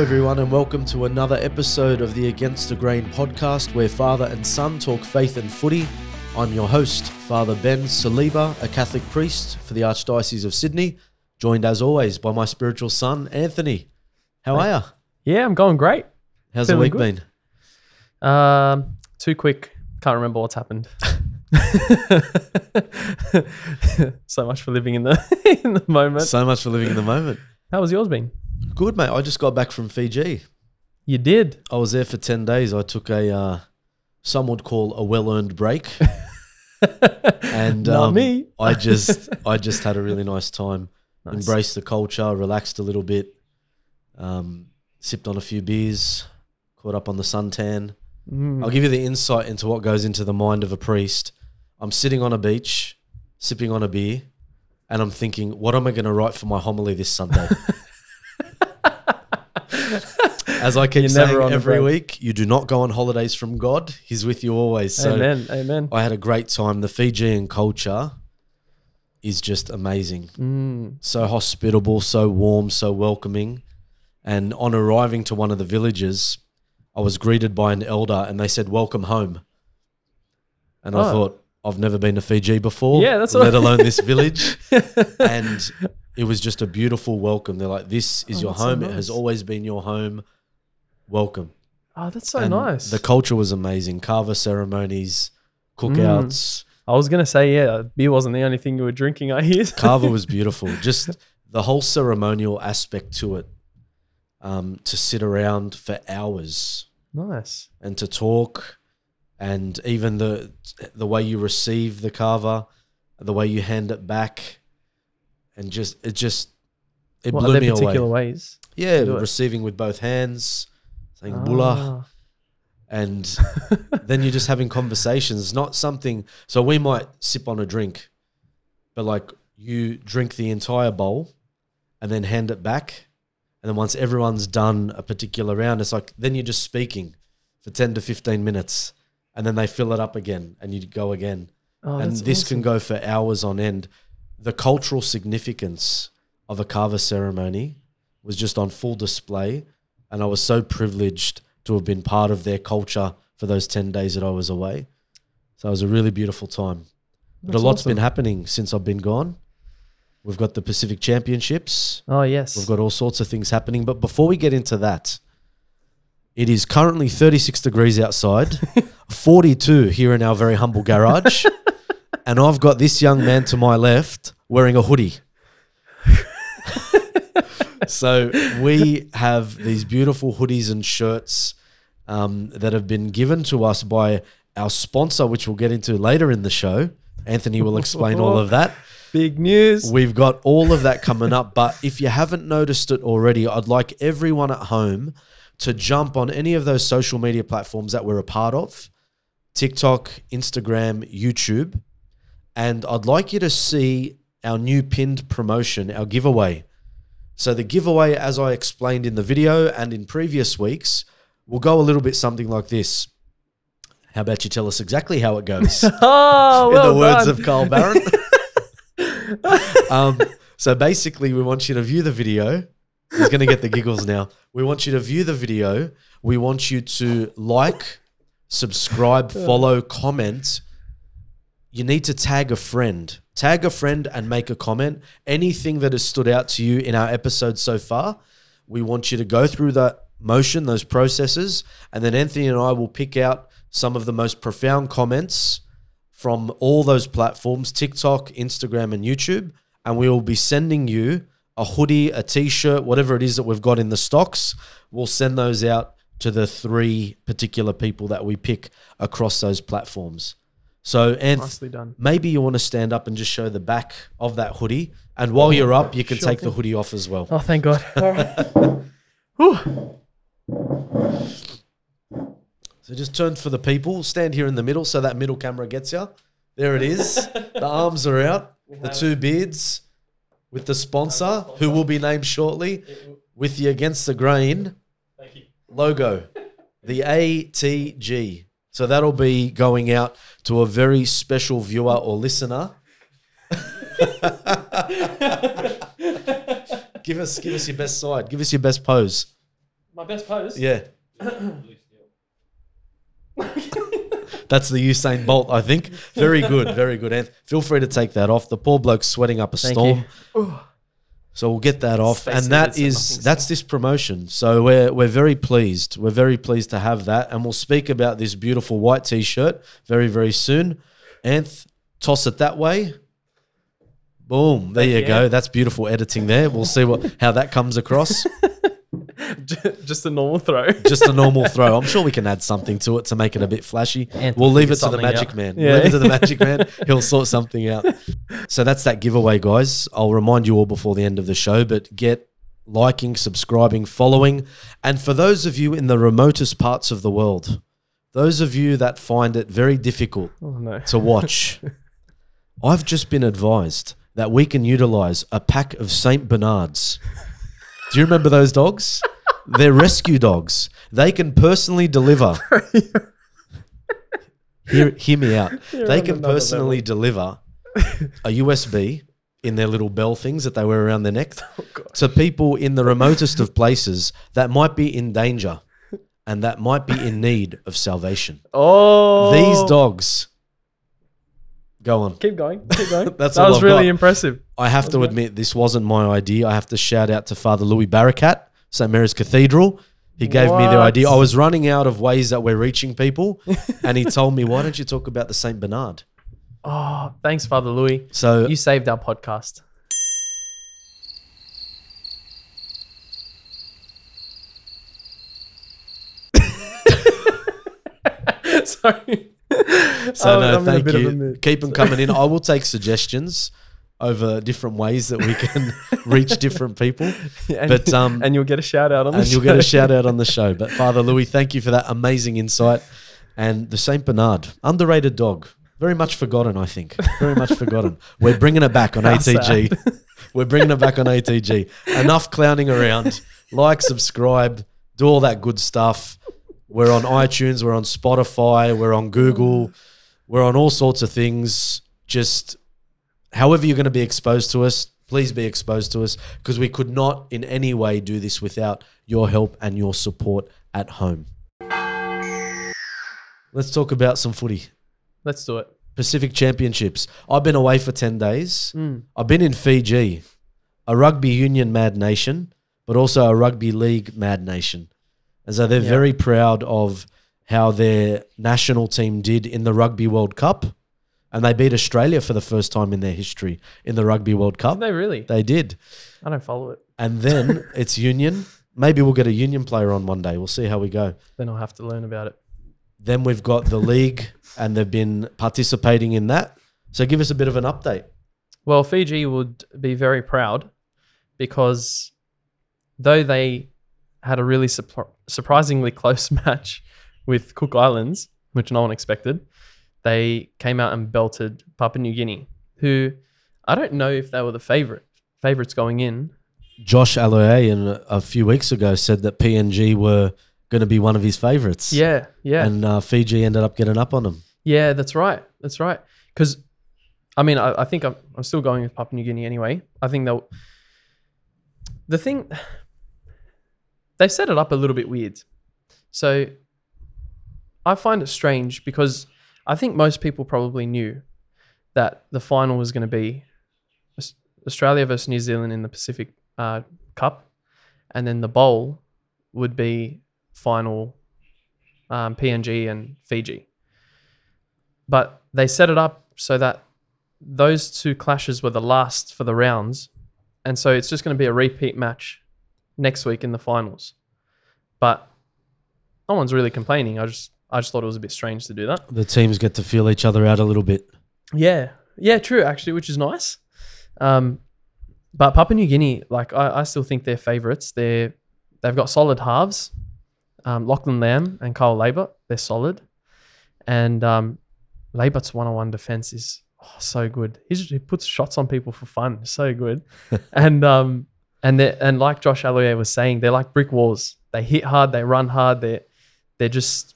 Hello, everyone, and welcome to another episode of the Against the Grain podcast where father and son talk faith and footy. I'm your host, Father Ben Saliba, a Catholic priest for the Archdiocese of Sydney, joined as always by my spiritual son, Anthony. How are you? Yeah, I'm going great. How's the week good. been? Um, too quick. Can't remember what's happened. so much for living in the in the moment. So much for living in the moment. How was yours been? Good, mate. I just got back from Fiji. You did. I was there for 10 days. I took a, uh, some would call a well earned break. and Not um, me. I just I just had a really nice time. Nice. Embraced the culture, relaxed a little bit, um, sipped on a few beers, caught up on the suntan. Mm. I'll give you the insight into what goes into the mind of a priest. I'm sitting on a beach, sipping on a beer, and I'm thinking, what am I going to write for my homily this Sunday? As I keep You're never saying on the every break. week, you do not go on holidays from God. He's with you always. So Amen. Amen. I had a great time. The Fijian culture is just amazing. Mm. So hospitable, so warm, so welcoming. And on arriving to one of the villages, I was greeted by an elder and they said, Welcome home. And I Oh. thought, I've never been to Fiji before, Yeah, that's let alone this village. and it was just a beautiful welcome. They're like, This is Oh, your that's so home. It has nice. always been your home. Welcome. Oh, that's so And nice. The culture was amazing. Kava ceremonies, cookouts. I was gonna say, yeah, beer wasn't the only thing you were drinking. I hear. Kava was beautiful. Just the whole ceremonial aspect to it. Um, to sit around for hours nice. and to talk, and even the the way you receive the kava, the way you hand it back, and just it just it What are blew there me particular away. ways? Yeah, do it? receiving with both hands, saying bula, Ah. and then you're just having conversations, not something. So we might sip on a drink, but like you drink the entire bowl and then hand it back. And then once everyone's done a particular round, it's like then you're just speaking for 10 to 15 minutes and then they fill it up again and you go again. Oh, and this awesome. can go for hours on end. The cultural significance of a kava ceremony was just on full display. And I was so privileged to have been part of their culture for those 10 days that I was away. So it was a really beautiful time. But a lot's awesome. been happening since I've been gone. We've got the Pacific Championships. Oh yes. We've got all sorts of things happening. But before we get into that, it is currently 36 degrees outside, 42 here in our very humble garage. and I've got this young man to my left wearing a hoodie. so we have these beautiful hoodies and shirts um, that have been given to us by our sponsor, which we'll get into later in the show. Anthony will explain all of that. Big news. We've got all of that coming up. But if you haven't noticed it already, I'd like everyone at home to jump on any of those social media platforms that we're a part of TikTok, Instagram, YouTube. And I'd like you to see our new pinned promotion, our giveaway. So, the giveaway, as I explained in the video and in previous weeks, will go a little bit something like this. How about you tell us exactly how it goes? Oh, in well the words done. of Carl Barron. um, so basically, we want you to view the video. He's going to get the giggles now. We want you to view the video. We want you to like, subscribe, follow, comment. You need to tag a friend. Tag a friend and make a comment. Anything that has stood out to you in our episode so far, we want you to go through that motion, those processes, and then Anthony and I will pick out some of the most profound comments from all those platforms TikTok, Instagram, and YouTube. And we will be sending you a hoodie, a t shirt, whatever it is that we've got in the stocks. We'll send those out to the three particular people that we pick across those platforms. So, Nicely done. maybe you want to stand up and just show the back of that hoodie. And while you're up, you can Sure take the thing. hoodie off as well. Oh, thank God. All right. Whew. So just turn for the people. Stand here in the middle so that middle camera gets you. There it is. the arms are out. The two beards with the sponsor, who will be named shortly, with the Against the Grain Thank you. logo, the ATG. So that'll be going out to a very special viewer or listener. give us, give us your best side. Give us your best pose. My best pose. Yeah. That's the Usain Bolt, I think. Very good, very good. And feel free to take that off. The poor bloke's sweating up a Thank storm. So we'll get that off. Space and that is that's this promotion. So we're we're very pleased. We're very pleased to have that. And we'll speak about this beautiful white t-shirt very, very soon. Anth, toss it that way. Boom. There you you, go. That's beautiful editing there. We'll see what how that comes across. Just a normal throw. Just a normal throw. I'm sure we can add something to it to make it a bit flashy. Anth we'll leave it to the magic out. man. Yeah. Leave it to the magic man. He'll sort something out. So that's that giveaway, guys. I'll remind you all before the end of the show, but get liking, subscribing, following. And for those of you in the remotest parts of the world, those of you that find it very difficult Oh no. to watch, I've just been advised that we can utilize a pack of St. Bernards. Do you remember those dogs? They're rescue dogs. They can personally deliver. hear, hear me out. You're they can personally deliver a USB in their little bell things that they wear around their neck Oh, to people in the remotest of places that might be in danger and that might be in need of salvation. Oh. These dogs. Go on. Keep going. Keep going. That's that all was I've really got. impressive. I have to admit, this wasn't my idea. I have to shout out to Father Louis Barakat, St. Mary's Cathedral. He gave me the What? idea. I was running out of ways that we're reaching people, and he told me, "Why don't you talk about the Saint Bernard?" Oh, thanks, Father Louis. So You saved our podcast. Sorry. So no, I'm in a thank bit of a you. mood. Keep them coming in. I will take suggestions over different ways that we can reach different people, And, but um, and you'll get a shout out on the and you'll get a show. shout out on the show. But Father Louis, thank you for that amazing insight. And the Saint Bernard, underrated dog, very much forgotten. I think very much forgotten. We're bringing it back on How ATG. We're bringing it back on ATG. Enough clowning around. Like, subscribe, do all that good stuff. We're on iTunes. We're on Spotify. We're on Google. We're on all sorts of things. Just however you're going to be exposed to us, please be exposed to us because we could not in any way do this without your help and your support at home. Let's talk about some footy. Let's do it. Pacific Championships. I've been away for 10 days. Mm. I've been in Fiji, a rugby union mad nation, but also a rugby league mad nation. And so they're Yeah. very proud of how their national team did in the Rugby World Cup. And they beat Australia for the first time in their history in the Rugby World Cup. Did they really? They did. I don't follow it. And then it's union. Maybe we'll get a union player on one day. We'll see how we go. Then I'll have to learn about it. Then we've got the league, and they've been participating in that. So give us a bit of an update. Well, Fiji would be very proud because though they had a really surpri- surprisingly close match with Cook Islands, which no one expected, they came out and belted Papua New Guinea, who I don't know if they were the favorite favorites going in. Josh Aloiai a few weeks ago said that PNG were going to be one of his favorites. Yeah, yeah, And uh, Fiji ended up getting up on them. yeah. That's right. That's right. Because I mean, I, I think I'm, I'm still going with Papua New Guinea anyway. I think they'll. The thing, they set it up a little bit weird. So I find it strange because I think most people probably knew that the final was going to be Australia versus New Zealand in the Pacific uh, Cup, and then the bowl would be final um, PNG and Fiji. But they set it up so that those two clashes were the last for the rounds, and so it's just going to be a repeat match next week in the finals. But no one's really complaining. I just I just thought it was a bit strange to do that. The teams get to feel each other out a little bit. Yeah, yeah, true. Actually, which is nice. Um, but Papua New Guinea, like I, I still think they're favourites. They're they've got solid halves. Um, Lachlan Lamb and Kyle Laybutt, they're solid, and um, Laybutt's one-on-one defense is oh, so good. He's, he puts shots on people for fun, so good, and um, and they and like Josh Aloiai was saying, they're like brick walls. They hit hard, they run hard. They're they're just.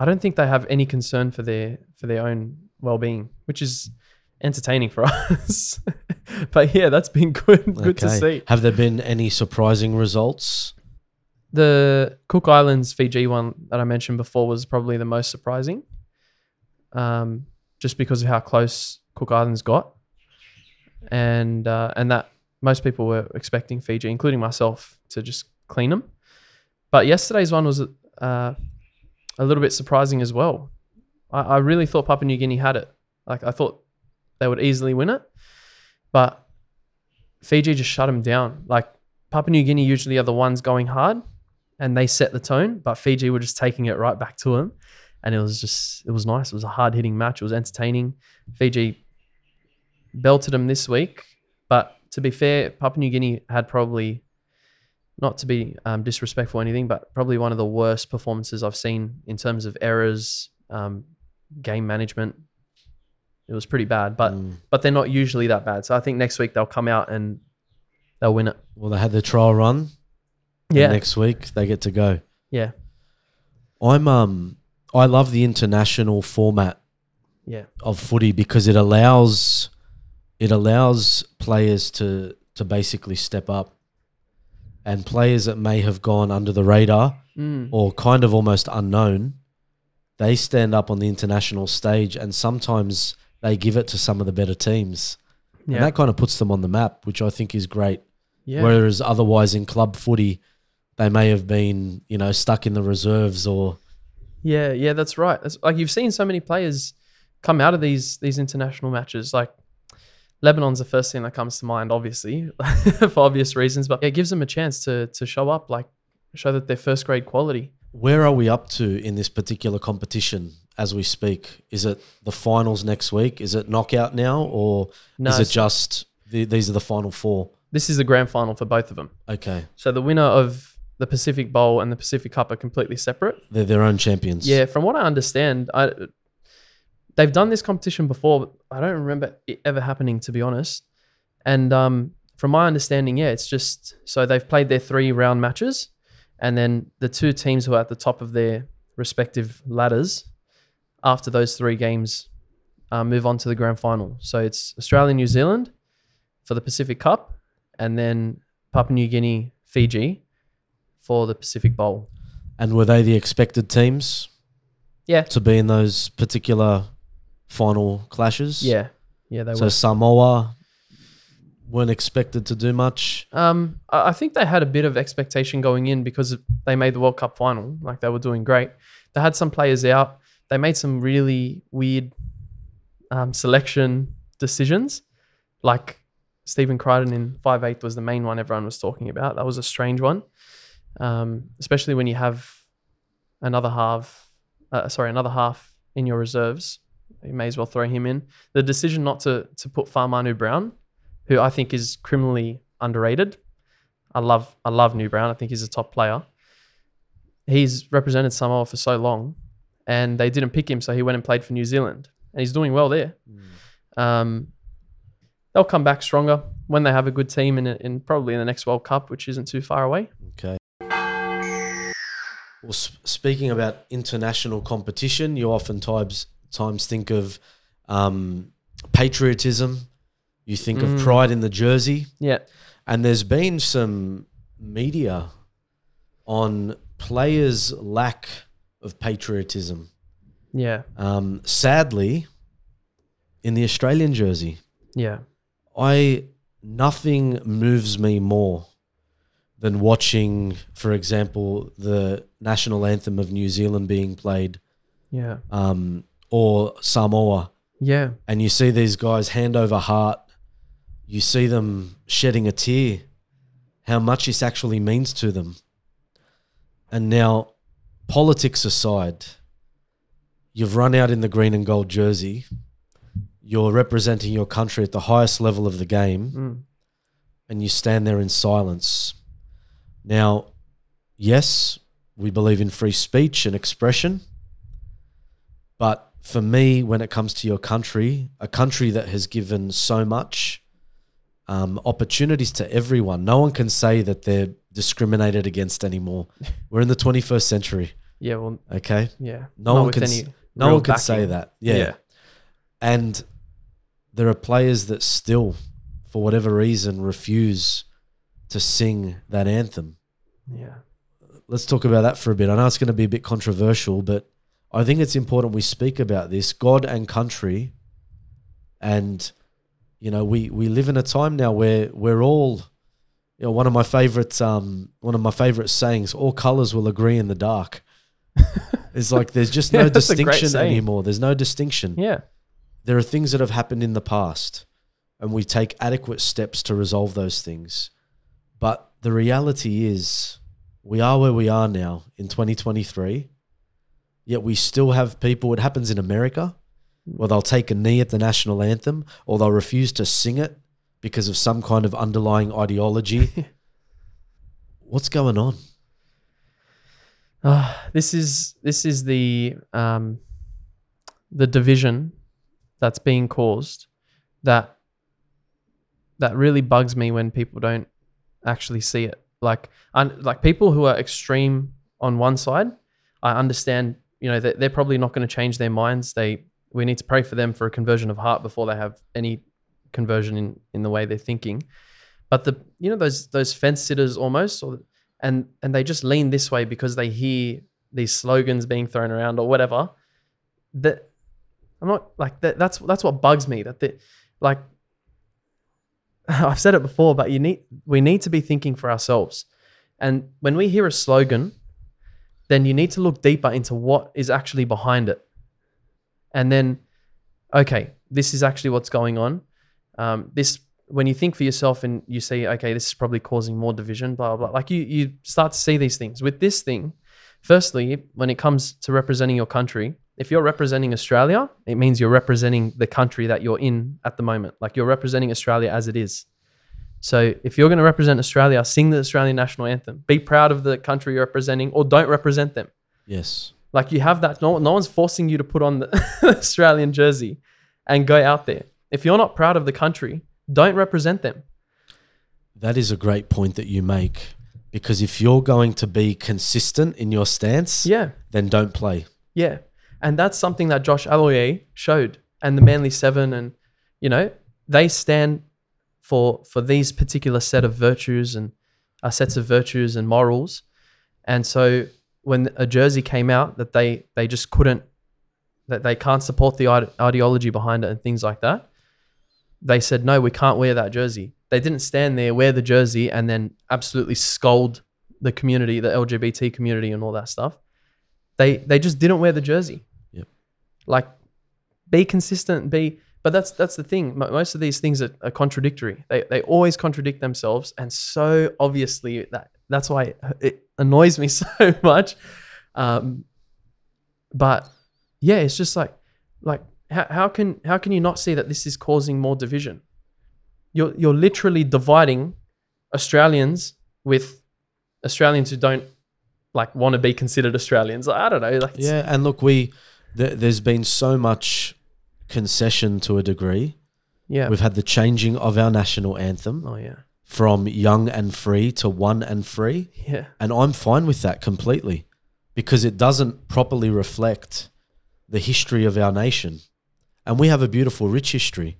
I don't think they have any concern for their for their own well-being, which is entertaining for us. but yeah, that's been good. Good to see. Have there been any surprising results? the Cook Islands Fiji one that I mentioned before was probably the most surprising, um, just because of how close Cook Islands got, and uh, and that most people were expecting Fiji, including myself, to just clean them. But yesterday's one was uh, a little bit surprising as well. I, I really thought Papua New Guinea had it. Like I thought they would easily win it, but Fiji just shut them down. Like Papua New Guinea usually are the ones going hard, and they set the tone, but Fiji were just taking it right back to them, and it was just it was nice. It was a hard hitting match. It was entertaining. Fiji belted them this week, but to be fair, Papua New Guinea had probably not to be um, disrespectful or anything, but probably one of the worst performances I've seen in terms of errors, um, game management. It was pretty bad, but Mm. but they're not usually that bad. So I think next week they'll come out and they'll win it. Well, they had their trial run. Yeah, next week they get to go. yeah, I'm um I love the international format yeah, of footy because it allows it allows players to to basically step up and players that may have gone under the radar mm. or kind of almost unknown they stand up on the international stage and sometimes they give it to some of the better teams yeah, and that kind of puts them on the map which I think is great yeah. whereas otherwise in club footy they may have been you know stuck in the reserves or Yeah, yeah, that's right. That's, like you've seen so many players come out of these these international matches. Like Lebanon's the first thing that comes to mind, obviously, for obvious reasons. But it gives them a chance to to show up, like show that they're first grade quality. Where are we up to in this particular competition as we speak? Is it the finals next week? Is it knockout now, or No, is it just the, these are the final four? this is the grand final for both of them. Okay, So the winner of the Pacific Bowl and the Pacific Cup are completely separate. they're their own champions. Yeah, from what I understand, I they've done this competition before. But I don't remember it ever happening, to be honest. And um, from my understanding, yeah, it's just so they've played their three round matches, and then the two teams who are at the top of their respective ladders after those three games uh, move on to the grand final. So it's Australia, New Zealand for the Pacific Cup, and then Papua New Guinea, Fiji for the Pacific Bowl. and were they the expected teams Yeah, to be in those particular final clashes? yeah, yeah. They So were. Samoa weren't expected to do much. Um, I I think they had a bit of expectation going in because they made the World Cup final. Like they were doing great. They had some players out. They made some really weird um, selection decisions. Like Stephen Crichton in five eight was the main one everyone was talking about. That was a strange one, um, especially when you have another half. Uh, sorry, another half in your reserves. You may as well throw him in. The decision not to to put Fa'amanu Brown who I think is criminally underrated. I love I love New Brown. I think he's a top player. He's represented Samoa for so long, and they didn't pick him, so he went and played for New Zealand, and he's doing well there. Um, they'll come back stronger when they have a good team in, in probably in the next World Cup, which isn't too far away. Okay. Well, s- speaking about international competition, you oftentimes times think of um, patriotism. You think of Mm. pride in the jersey, Yeah, and there's been some media on players' lack of patriotism. yeah, Um, sadly, in the Australian jersey, yeah, I nothing moves me more than watching, for example, the national anthem of New Zealand being played, yeah, um, or Samoa, yeah, and you see these guys hand over heart. You see them shedding a tear. How much this actually means to them. And now, politics aside, you've run out in the green and gold jersey. You're representing your country at the highest level of the game mm, and you stand there in silence. Now, yes, we believe in free speech and expression, but for me, when it comes to your country, a country that has given so much um, opportunities to everyone, no one can say that they're discriminated against anymore. We're in the 21st century, yeah. Well, okay? yeah. No Not one can No one can say that. Yeah. Yeah. And there are players that still, for whatever reason, refuse to sing that anthem. Yeah, let's talk about that for a bit. I know it's going to be a bit controversial, but I think it's important we speak about this God and country. And, you know, we, we live in a time now where we're all, you know, one of my favorites, um, one of my favorite sayings, all colors will agree in the dark. it's like there's just no Yeah, that's a great distinction anymore. There's no distinction. Yeah. There are things that have happened in the past, and we take adequate steps to resolve those things. But the reality is, we are where we are now in 2023, yet we still have people. It happens in America where they'll take a knee at the national anthem or they'll refuse to sing it because of some kind of underlying ideology. What's going on? Ah, this is this is the um, the division that's being caused that that really bugs me when people don't actually see it. Like un, like people who are extreme on one side, I understand. You know, they, they're probably not going to change their minds. They we need to pray for them for a conversion of heart before they have any conversion in in the way they're thinking. But the you know those those fence sitters almost or and and they just lean this way because they hear these slogans being thrown around or whatever that i'm not like that that's that's what bugs me that the like i've said it before but you need we need to be thinking for ourselves and when we hear a slogan then you need to look deeper into what is actually behind it and then okay this is actually what's going on um, this when you think for yourself and you see, okay, this is probably causing more division, blah, blah, blah. Like you, you start to see these things. With this thing, firstly, when it comes to representing your country, if you're representing Australia, it means you're representing the country that you're in at the moment. Like you're representing Australia as it is. So if you're going to represent Australia, sing the Australian national anthem. Be proud of the country you're representing or don't represent them. Yes. Like you have that. No, no one's forcing you to put on the Australian jersey and go out there. If you're not proud of the country, don't represent them. That is a great point that you make because if you're going to be consistent in your stance, Yeah, then don't play. yeah. And that's something that Josh Aloiai showed and the Manly Seven and you know, they stand for for these particular set of virtues and uh, sets of virtues and morals. And so when a jersey came out that they they just couldn't that they can't support the ide- ideology behind it and things like that, they said no, we can't wear that jersey. They didn't stand there, wear the jersey, and then absolutely scold the community, the LGBT community, and all that stuff. They they just didn't wear the jersey. Yep. Like, be consistent. Be, but that's that's the thing. Most of these things are, are contradictory. They they always contradict themselves, and so obviously that that's why it, annoys me so much. Um, but yeah, it's just like like how, how can how can you not see that this is causing more division? You're you're literally dividing Australians with Australians who don't like want to be considered Australians. I don't know. Like Yeah, and look, we th- there's been so much concession to a degree. yeah. We've had the changing of our national anthem oh yeah. from young and free to one and free, Yeah. and I'm fine with that completely because it doesn't properly reflect the history of our nation. And we have a beautiful rich history.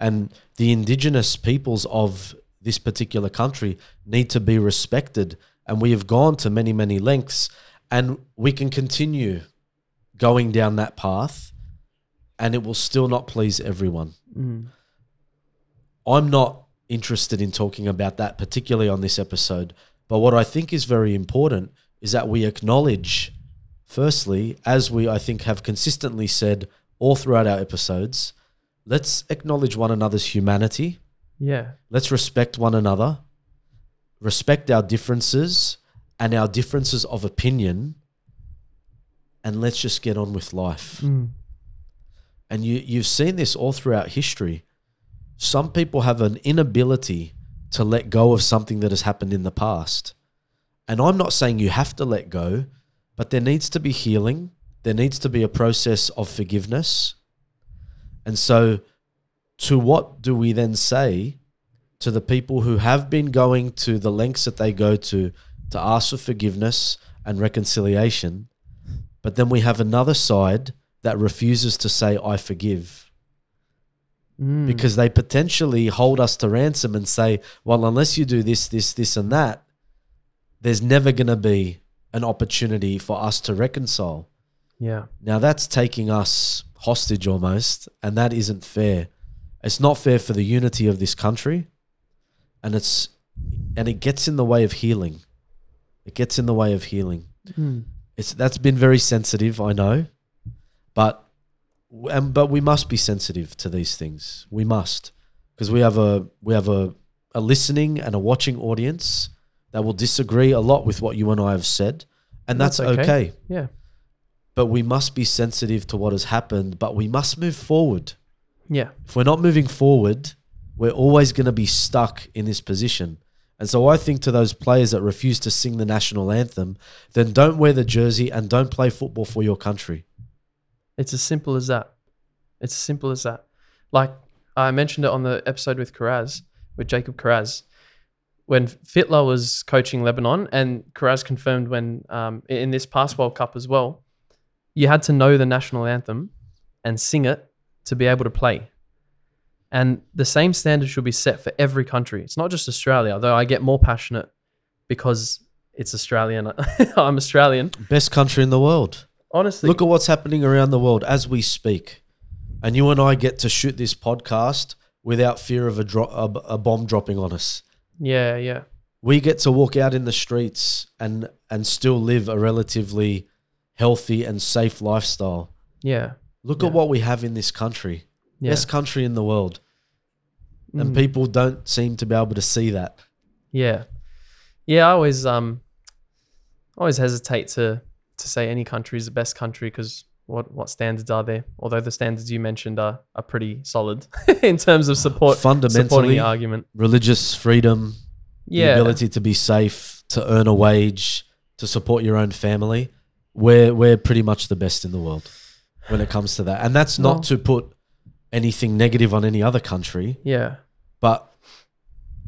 And the indigenous peoples of this particular country need to be respected. And we have gone to many, many lengths. And we can continue going down that path, and it will still not please everyone. Mm. I'm not interested in talking about that, particularly on this episode. But what I think is very important is that we acknowledge, firstly, as we, I think, have consistently said all throughout our episodes, let's acknowledge one another's humanity. Yeah. Let's respect one another, respect our differences and our differences of opinion, and let's just get on with life. Mm. And you, you've seen this all throughout history. Some people have an inability to let go of something that has happened in the past. And I'm not saying you have to let go, but there needs to be healing. There needs to be a process of forgiveness. And so, to what do we then say to the people who have been going to the lengths that they go to to ask for forgiveness and reconciliation? But then we have another side that refuses to say, I forgive Mm. because they potentially hold us to ransom and say, well, unless you do this, this, this, and that, there's never going to be an opportunity for us to reconcile. Yeah. Now that's taking us hostage almost, and that isn't fair. It's not fair for the unity of this country, and it's and it gets in the way of healing. It gets in the way of healing. Mm. It's that's been very sensitive, I know, but and but we must be sensitive to these things. We must because we have a we have a a listening and a watching audience that will disagree a lot with what you and I have said, and that's, That's okay. okay. Yeah. But we must be sensitive to what has happened, but we must move forward. Yeah. If we're not moving forward, we're always going to be stuck in this position. And so I think to those players that refuse to sing the national anthem, then don't wear the jersey and don't play football for your country. It's as simple as that. It's as simple as that. Like I mentioned it on the episode with Kiraz, with Jacob Kiraz, when Fittler was coaching Lebanon, and Kiraz confirmed when um, in this past World Cup as well, you had to know the national anthem and sing it to be able to play. And the same standard should be set for every country. It's not just Australia, though I get more passionate because it's Australian. I'm Australian. Best country in the world. Honestly, Look at what's happening around the world as we speak. And you and I get to shoot this podcast without fear of a, dro- a, a bomb dropping on us. yeah, yeah. we get to walk out in the streets and and still live a relatively healthy and safe lifestyle. Yeah. Look Yeah. at what we have in this country. Yeah. Best country in the world. And Mm. people don't seem to be able to see that. Yeah. Yeah, I always um always hesitate to to say any country is the best country because what what standards are there? Although the standards you mentioned are are pretty solid in terms of support supporting Fundamentally, the argument. religious freedom, the Yeah. ability to be safe, to earn a wage, to support your own family. We're we're pretty much the best in the world when it comes to that. And that's not Well- to put anything negative on any other country. Yeah. But,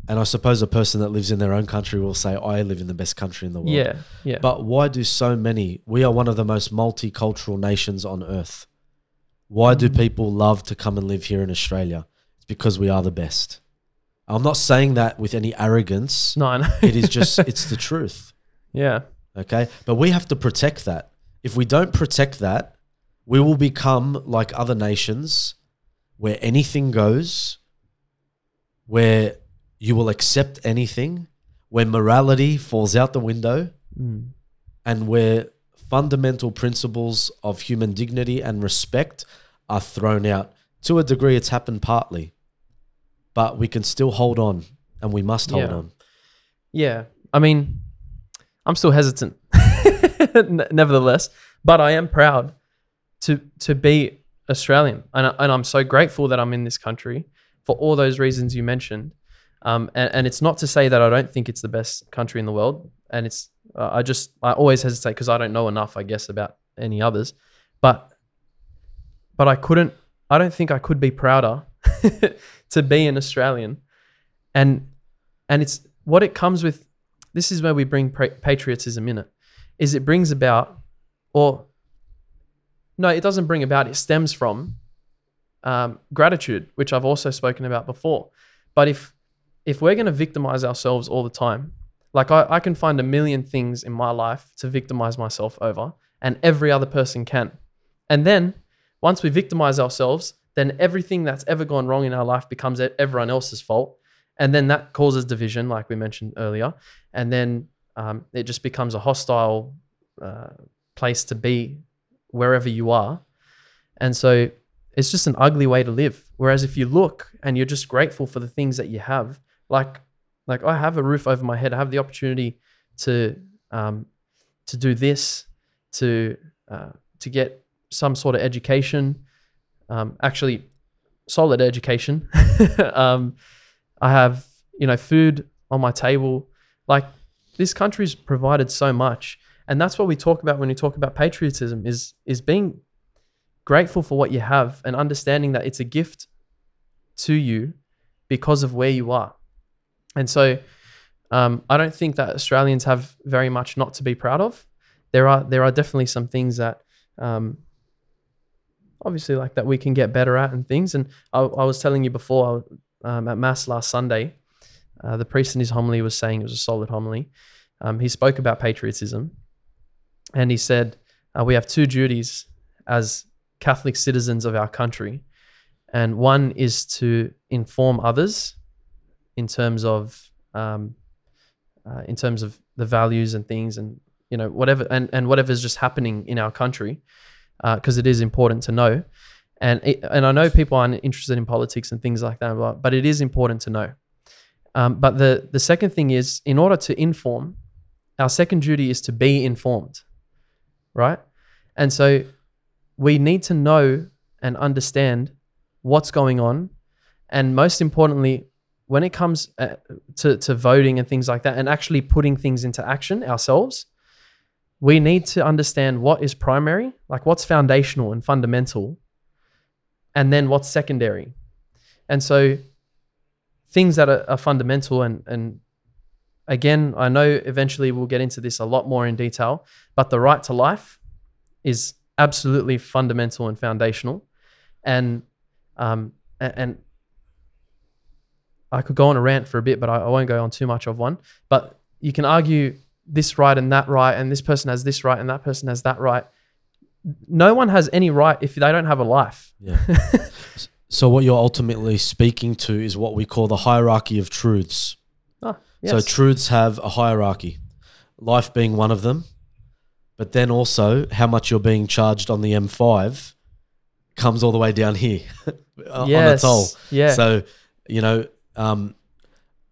and I suppose a person that lives in their own country will say, I live in the best country in the world. Yeah. Yeah. But why do so many, we are one of the most multicultural nations on earth. Why do Mm. people love to come and live here in Australia? It's because we are the best. I'm not saying that with any arrogance. no, I know. It is just, it's the truth. yeah. Okay. But we have to protect that. If we don't protect that, we will become like other nations where anything goes, where you will accept anything, where morality falls out the window, Mm. and where fundamental principles of human dignity and respect are thrown out. To a degree, it's happened partly, but we can still hold on and we must hold Yeah. on. Yeah. I mean, I'm still hesitant, nevertheless, but I am proud to to be Australian, and I, and I'm so grateful that I'm in this country for all those reasons you mentioned. Um, and, and it's not to say that I don't think it's the best country in the world, and it's uh, I just I always hesitate because I don't know enough, I guess, about any others, but but I couldn't. I don't think I could be prouder to be an Australian, and and it's what it comes with. This is where we bring patriotism in it. Is it brings about, or no, it doesn't bring about. It stems from um, gratitude, which I've also spoken about before. But if if we're going to victimize ourselves all the time, like I, I can find a million things in my life to victimize myself over, and every other person can. And then once we victimize ourselves, then everything that's ever gone wrong in our life becomes everyone else's fault. And then that causes division, like we mentioned earlier. And then um, it just becomes a hostile uh, place to be wherever you are. And so it's just an ugly way to live. Whereas if you look and you're just grateful for the things that you have, like like I have a roof over my head, I have the opportunity to um, to do this, to uh, to get some sort of education, um, actually solid education. um, I have you know food on my table. Like this country's provided so much, and that's what we talk about when we talk about patriotism. Is is being grateful for what you have and understanding that it's a gift to you because of where you are. And so um, I don't think that Australians have very much not to be proud of. There are there are definitely some things that um, obviously like that we can get better at and things. And I, I was telling you before um, at mass last Sunday, uh, the priest in his homily was saying it was a solid homily. Um, he spoke about patriotism, and he said, uh, "We have two duties as Catholic citizens of our country, and one is to inform others in terms of um, uh, in terms of the values and things, and you know whatever and and whatever's just happening in our country, because it is important to know." And it, and I know people aren't interested in politics and things like that, but, but it is important to know. Um, but the the second thing is, in order to inform, our second duty is to be informed, right? And so we need to know and understand what's going on, and most importantly, when it comes uh, to to voting and things like that, and actually putting things into action ourselves, we need to understand what is primary, like what's foundational and fundamental, and then what's secondary. And so things that are, are fundamental and and again, I know eventually we'll get into this a lot more in detail, but the right to life is absolutely fundamental and foundational. And um and I could go on a rant for a bit, but I, I won't go on too much of one. But you can argue this right and that right, and this person has this right and that person has that right. No one has any right if they don't have a life. Yeah. so what you're ultimately speaking to is what we call the hierarchy of truths. Oh, So truths have a hierarchy, life being one of them, but then also how much you're being charged on the M5 comes all the way down here on a toll. Yeah. So, you know, um,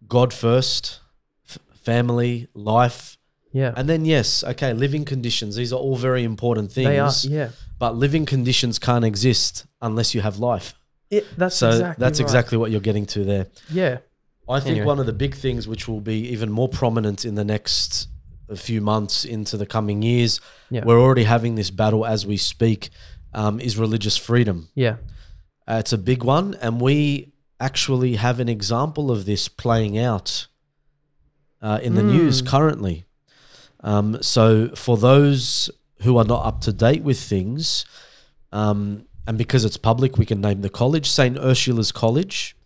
God first, f- family, life, yeah. and then yes, okay, living conditions. These are all very important things. they are. Yeah. But living conditions can't exist unless you have life. It, that's So exactly that's right. exactly what you're getting to there. Yeah. I think Anyway. one of the big things which will be even more prominent in the next few months into the coming years, Yeah. we're already having this battle as we speak, um, is religious freedom. Yeah. Uh, it's a big one, and we actually have an example of this playing out uh, in the news Hmm. currently. Um, so, for those who are not up to date with things, um, and because it's public, we can name the college. St. Ursula's College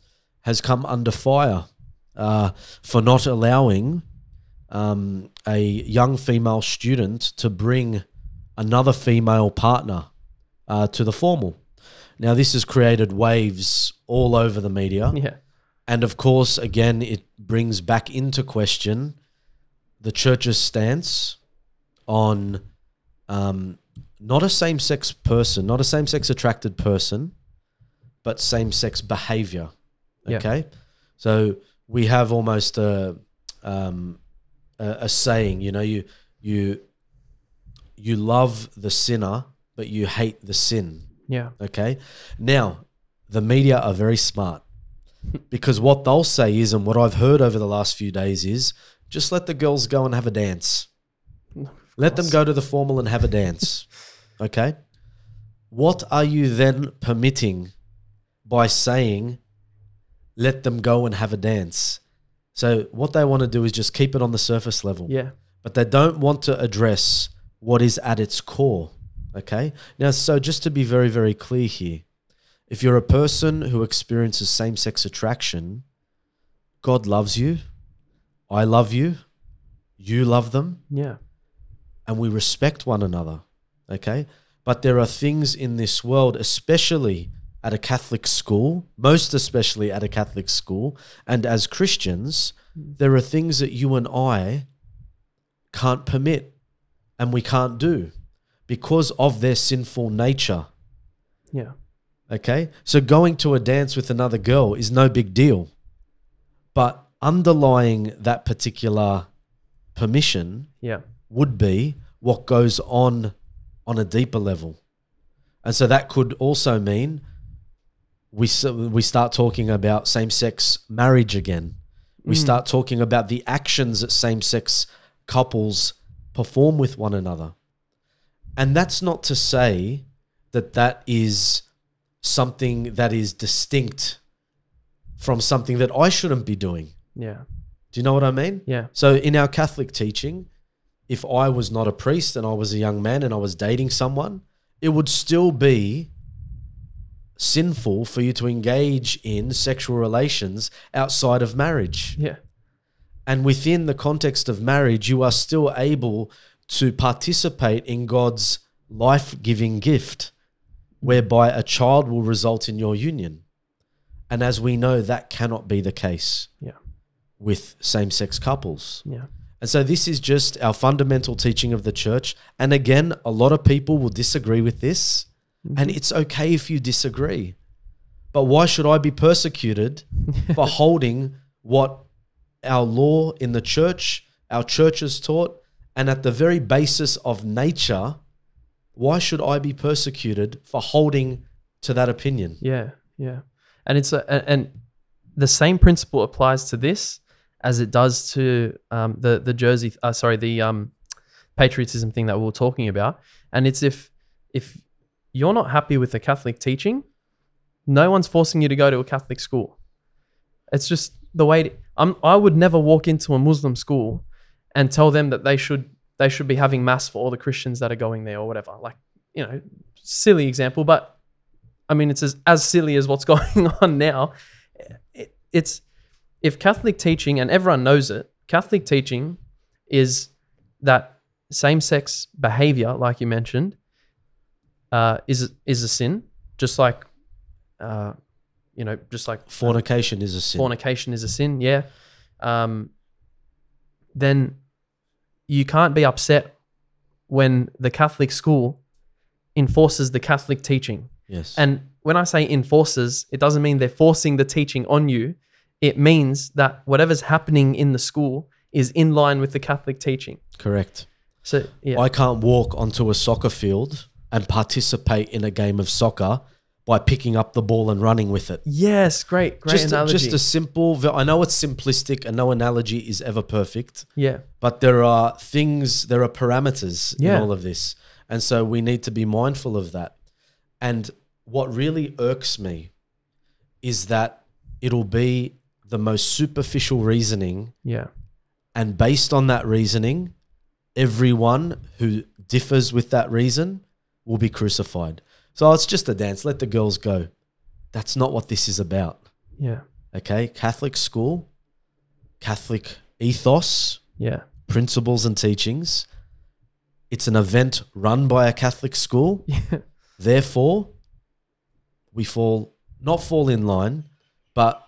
has come under fire uh, for not allowing um, a young female student to bring another female partner uh, to the formal. Now, this has created waves all over the media. Yeah. And of course, again, it brings back into question the church's stance on um, not a same sex person, not a same sex attracted person, but same sex behavior. Yeah. Okay. So we have almost a, um, a, a saying, you know, you, you, you love the sinner, but you hate the sin. Yeah. Okay. Now, the media are very smart because what they'll say is, and what I've heard over the last few days is, just let the girls go and have a dance. Let them go to the formal and have a dance. Okay. What are you then permitting by saying, let them go and have a dance? So, what they want to do is just keep it on the surface level Yeah. but they don't want to address what is at its core. Okay. Now, so just to be very, very clear here, if you're a person who experiences same sex attraction, God loves you, I love you, you love them, Yeah. and we respect one another. Okay. But there are things in this world, especially at a Catholic school, most especially at a Catholic school, and as Christians, there are things that you and I can't permit and we can't do because of their sinful nature. Yeah. Okay. So going to a dance with another girl is no big deal. But underlying that particular permission Yeah. would be what goes on on a deeper level. And so that could also mean we we start talking about same-sex marriage again. We Mm. start talking about the actions that same-sex couples perform with one another. And that's not to say that that is something that is distinct from something that I shouldn't be doing. Yeah. Do you know what I mean? Yeah. So in our Catholic teaching, if I was not a priest and I was a young man and I was dating someone, it would still be sinful for you to engage in sexual relations outside of marriage. Yeah. And within the context of marriage, you are still able to participate in God's life giving gift, whereby a child will result in your union. And as we know, that cannot be the case Yeah. with same sex couples. Yeah. And so this is just our fundamental teaching of the church. And again, a lot of people will disagree with this, mm-hmm. and it's okay if you disagree. But why should I be persecuted for holding what our law in the church, our church has taught, and at the very basis of nature, why should I be persecuted for holding to that opinion? Yeah, yeah, and it's a, and the same principle applies to this as it does to um, the the Jersey, uh, sorry, the um, patriotism thing that we were talking about. And it's if if you're not happy with the Catholic teaching, no one's forcing you to go to a Catholic school. It's just the way. To, I'm, I would never walk into a Muslim school and tell them that they should they should be having mass for all the Christians that are going there or whatever. Like you know, silly example, but I mean, it's as, as silly as what's going on now. It, it's if Catholic teaching, and everyone knows it, Catholic teaching is that same sex behavior, like you mentioned, uh, is is a sin, just like, uh, you know, just like Fornication is a sin. fornication is a sin, yeah, um, then you can't be upset when the Catholic school enforces the Catholic teaching. yes. And when I say enforces, it doesn't mean they're forcing the teaching on you. It means that whatever's happening in the school is in line with the Catholic teaching. Correct. So yeah, I can't walk onto a soccer field and participate in a game of soccer by picking up the ball and running with it. yes, great, great just, a, analogy. just a simple, I know it's simplistic and no analogy is ever perfect, yeah, but there are things, there are parameters Yeah. in all of this. And so we need to be mindful of that. And what really irks me is that it'll be the most superficial reasoning yeah, and based on that reasoning, everyone who differs with that reason will be crucified. So it's just a dance. Let the girls go. That's not what this is about. yeah, Okay? Catholic school, Catholic ethos, yeah, principles and teachings. It's an event run by a Catholic school. yeah, Therefore, we fall not fall in line, but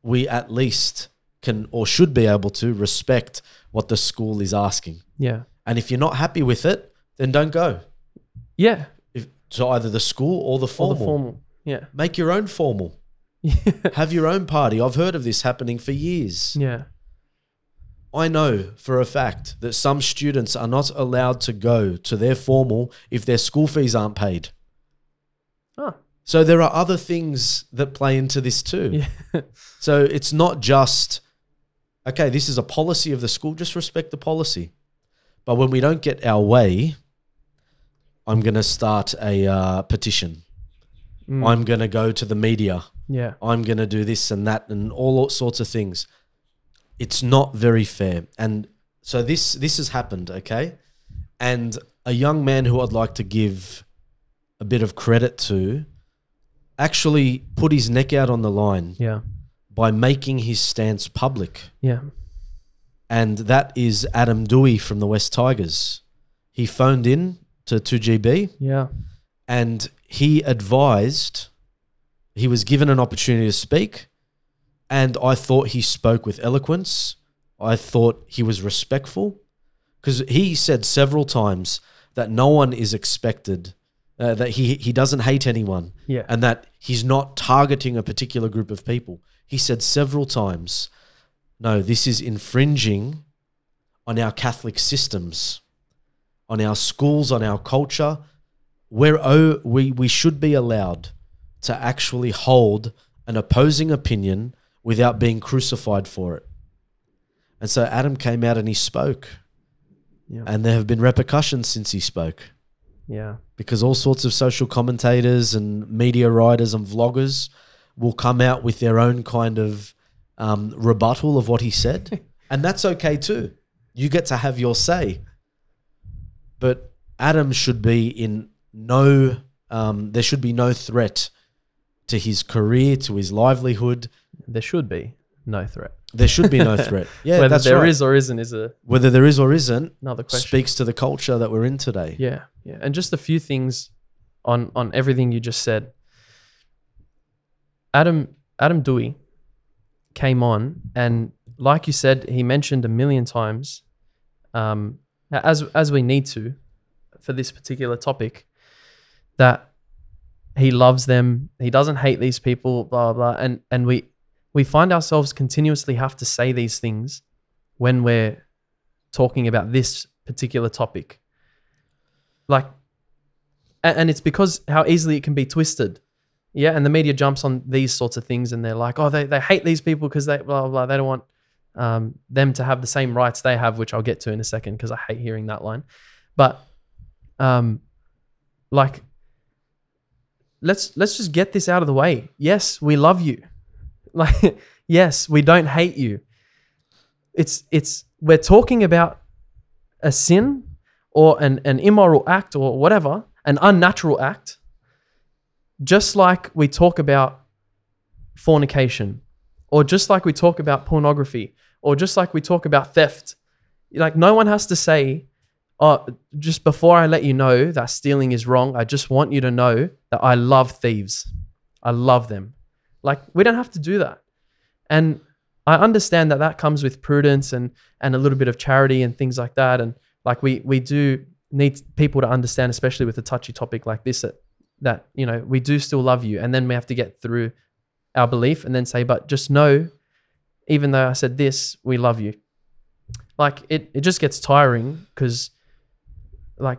we at least can or should be able to respect what the school is asking. yeah, And if you're not happy with it, then don't go. yeah. To either the school or the formal. Or the formal. Yeah, Make your own formal. Have your own party. I've heard of this happening for years. yeah, I know for a fact that some students are not allowed to go to their formal if their school fees aren't paid. oh, So there are other things that play into this too. yeah, So it's not just, okay, this is a policy of the school, just respect the policy. But when we don't get our way, I'm going to start a uh, petition. Mm. I'm going to go to the media. yeah, I'm going to do this and that and all sorts of things. It's not very fair. And so this this has happened, okay? And a young man who I'd like to give a bit of credit to actually put his neck out on the line yeah, by making his stance public. yeah, And that is Adam Doueihi from the West Tigers. He phoned in to 2GB yeah, and he advised, he was given an opportunity to speak. And I thought he spoke with eloquence. I thought he was respectful because he said several times that no one is expected, uh, that he, he doesn't hate anyone yeah, and that he's not targeting a particular group of people. He said several times, no, this is infringing on our Catholic systems, on our schools, on our culture. We're, oh, we, we should be allowed to actually hold an opposing opinion without being crucified for it. And so Adam came out and he spoke. Yeah. And there have been repercussions since he spoke yeah, because all sorts of social commentators and media writers and vloggers will come out with their own kind of um, rebuttal of what he said. and that's okay too. You get to have your say. But Adam should be in no, um, there should be no threat to his career, to his livelihood. there should be no threat. There should be no threat. Yeah, Whether that's there right. is or isn't is a, Whether there is or isn't another question. speaks to the culture that we're in today. Yeah, yeah, and just a few things on on everything you just said. Adam Adam Doueihi came on, and like you said, he mentioned a million times, um, as as we need to, for this particular topic, that he loves them. He doesn't hate these people. Blah blah. blah. And and we we find ourselves continuously have to say these things when we're talking about this particular topic like and it's because how easily it can be twisted yeah and the media jumps on these sorts of things and they're like oh they, they hate these people because they blah, blah blah they don't want um, them to have the same rights they have which i'll get to in a second because i hate hearing that line. But um like let's let's just get this out of the way. Yes we love you. Like yes we don't hate you. It's it's we're talking about a sin or an, an immoral act or whatever, an unnatural act, just like we talk about fornication, or just like we talk about pornography, or just like we talk about theft. Like, no one has to say, oh, just before I let you know that stealing is wrong, I just want you to know that I love thieves. I love them. Like, we don't have to do that. And I understand that that comes with prudence and and a little bit of charity and things like that. And like we we do need people to understand, especially with a touchy topic like this, that that you know we do still love you, and then we have to get through our belief and then say, but just know, even though I said this, we love you. Like it it just gets tiring because like